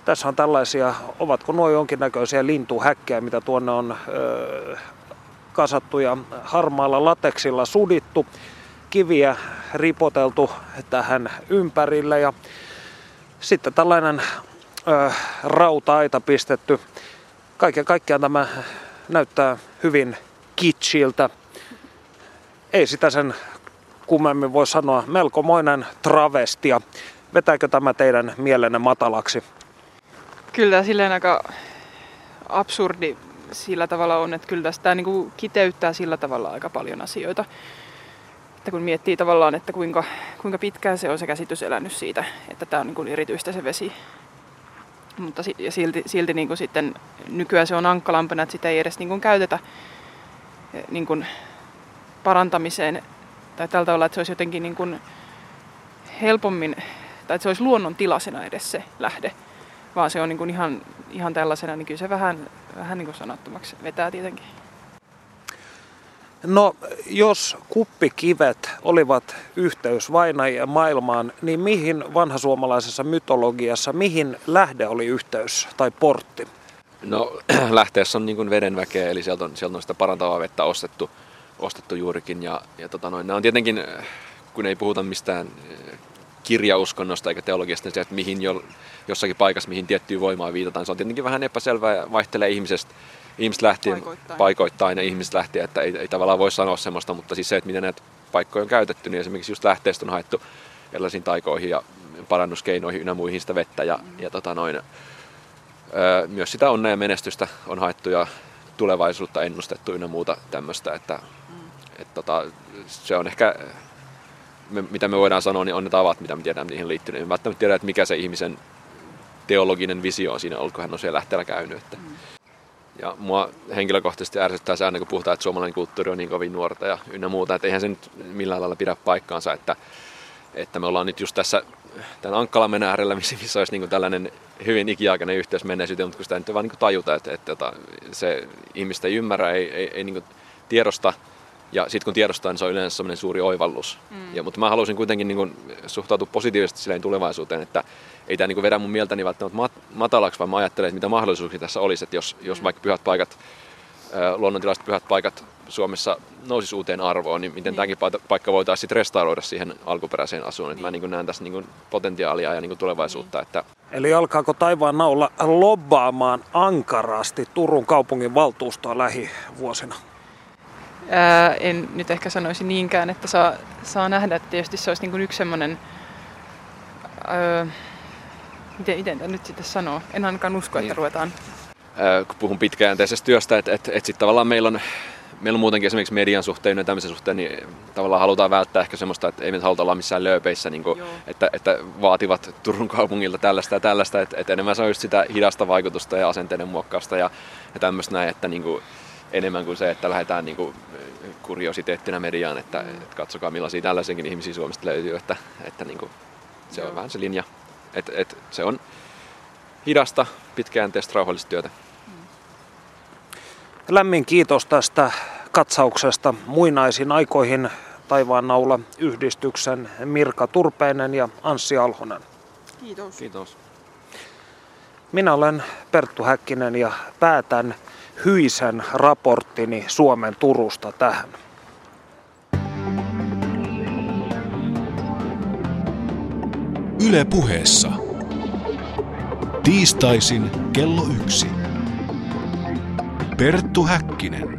Tässä on tällaisia, ovatko nuo jonkinnäköisiä lintuhäkkejä, mitä tuonne on ö, kasattu ja harmaalla lateksilla sudittu, kiviä ripoteltu tähän ympärille ja sitten tällainen ö, rauta-aita pistetty. Kaiken kaikkiaan tämä näyttää hyvin kitschiltä ei sitä sen kummemmin voi sanoa. Melkomoinen travestia. Vetääkö tämä teidän mielenne matalaksi? Kyllä, silleen aika absurdi sillä tavalla on, että kyllä tästä niin kiteyttää sillä tavalla aika paljon asioita. Että kun miettii tavallaan, että kuinka, kuinka pitkään se on se käsitys elänyt siitä, että tämä on niin kuin erityistä se vesi. Mutta ja silti, silti niin kuin sitten nykyään se on ankkalampena, että sitä ei edes niin kuin käytetä niin kuin parantamiseen tai tällä tavalla, että se olisi jotenkin niin kuin helpommin, tai että se olisi luonnon tilasena edes se lähde, vaan se on niin kuin ihan, ihan tällaisena, niin kyllä se vähän, vähän niin kuin sanattomaksi vetää tietenkin. No, jos kuppikivet olivat yhteys vainajien maailmaan, niin mihin vanhasuomalaisessa mytologiassa, mihin lähde oli yhteys tai portti? No, lähteessä on niin kuin vedenväkeä, eli sieltä on, sieltä on sitä parantavaa vettä ostettu ostettu juurikin. Ja, ja tota noin, nämä on tietenkin, kun ei puhuta mistään eh, kirjauskonnosta eikä teologiasta, niin se, että mihin jo, jossakin paikassa, mihin tiettyyn voimaan viitataan, se on tietenkin vähän epäselvää ja vaihtelee ihmisestä, ihmiset lähtien, paikoittain. paikoittain ja ihmiset lähtien, että ei, ei tavallaan voi sanoa semmoista, mutta siis se, että miten näitä paikkoja on käytetty, niin esimerkiksi just lähteestä on haettu erilaisiin taikoihin ja parannuskeinoihin ynnä muihin sitä vettä ja, ja tota noin, öö, myös sitä onnea ja menestystä on haettu ja tulevaisuutta ennustettu ynnä muuta tämmöistä, että et tota, se on ehkä, me, mitä me voidaan sanoa, niin on ne tavat, mitä me tiedämme niihin liittyy. En välttämättä tiedä, että mikä se ihmisen teologinen visio on siinä ollut, kun hän on siellä lähteellä käynyt. Että. Ja mua henkilökohtaisesti ärsyttää se aina, kun puhutaan, että suomalainen kulttuuri on niin kovin nuorta ja ynnä muuta. Että eihän se nyt millään lailla pidä paikkaansa, että, että me ollaan nyt just tässä tämän Ankkalamen äärellä, missä, missä olisi niin tällainen hyvin ikiaikainen yhteys menneisyyteen, mutta kun sitä nyt vaan niin tajuta, että, että, että se ihmistä ei ymmärrä, ei, ei, ei niin tiedosta, ja sitten kun tiedostaa, niin se on yleensä sellainen suuri oivallus. Mm. Ja, mutta mä haluaisin kuitenkin niin kuin, suhtautua positiivisesti silleen tulevaisuuteen, että ei tämä niin vedä mun mieltäni välttämättä mat- matalaksi, vaan mä ajattelen, että mitä mahdollisuuksia tässä olisi, että jos, jos mm. vaikka pyhät paikat, luonnontilaiset pyhät paikat Suomessa nousisi uuteen arvoon, niin miten mm. tämäkin paikka voitaisiin sitten restauroida siihen alkuperäiseen asuun. Niin. Mä niin näen tässä niin potentiaalia ja niin tulevaisuutta. Mm. Että... Eli alkaako taivaan naula lobbaamaan ankarasti Turun kaupungin valtuustoa lähivuosina? Ää, en nyt ehkä sanoisi niinkään, että saa, saa nähdä, että tietysti se olisi niin kuin yksi semmoinen, miten, miten tämä nyt sitten sanoo, en ainakaan usko, että niin. ruvetaan. Ää, kun puhun pitkäjänteisestä työstä, että, että, että sitten tavallaan meillä on, meillä on muutenkin esimerkiksi median suhteen ja tämmöisen suhteen, niin tavallaan halutaan välttää ehkä semmoista, että ei me haluta olla missään lööpeissä, niin kuin, että, että, vaativat Turun kaupungilta tällaista ja tällaista, että, että enemmän se on just sitä hidasta vaikutusta ja asenteiden muokkausta ja, ja tämmöistä näin, että niin kuin, enemmän kuin se, että lähdetään niin kuin kuriositeettina mediaan, että, mm. että katsokaa millaisia tällaisenkin ihmisiä Suomesta löytyy, että, että niin kuin, se Joo. on vähän se linja. että että se on hidasta, pitkäjänteistä, rauhallista työtä. Mm. Lämmin kiitos tästä katsauksesta muinaisiin aikoihin Taivaan naula yhdistyksen Mirka Turpeinen ja Anssi Alhonen. Kiitos. Kiitos. Minä olen Perttu Häkkinen ja päätän hyisen raporttini Suomen Turusta tähän. Yle puheessa. Tiistaisin kello yksi. Perttu Häkkinen.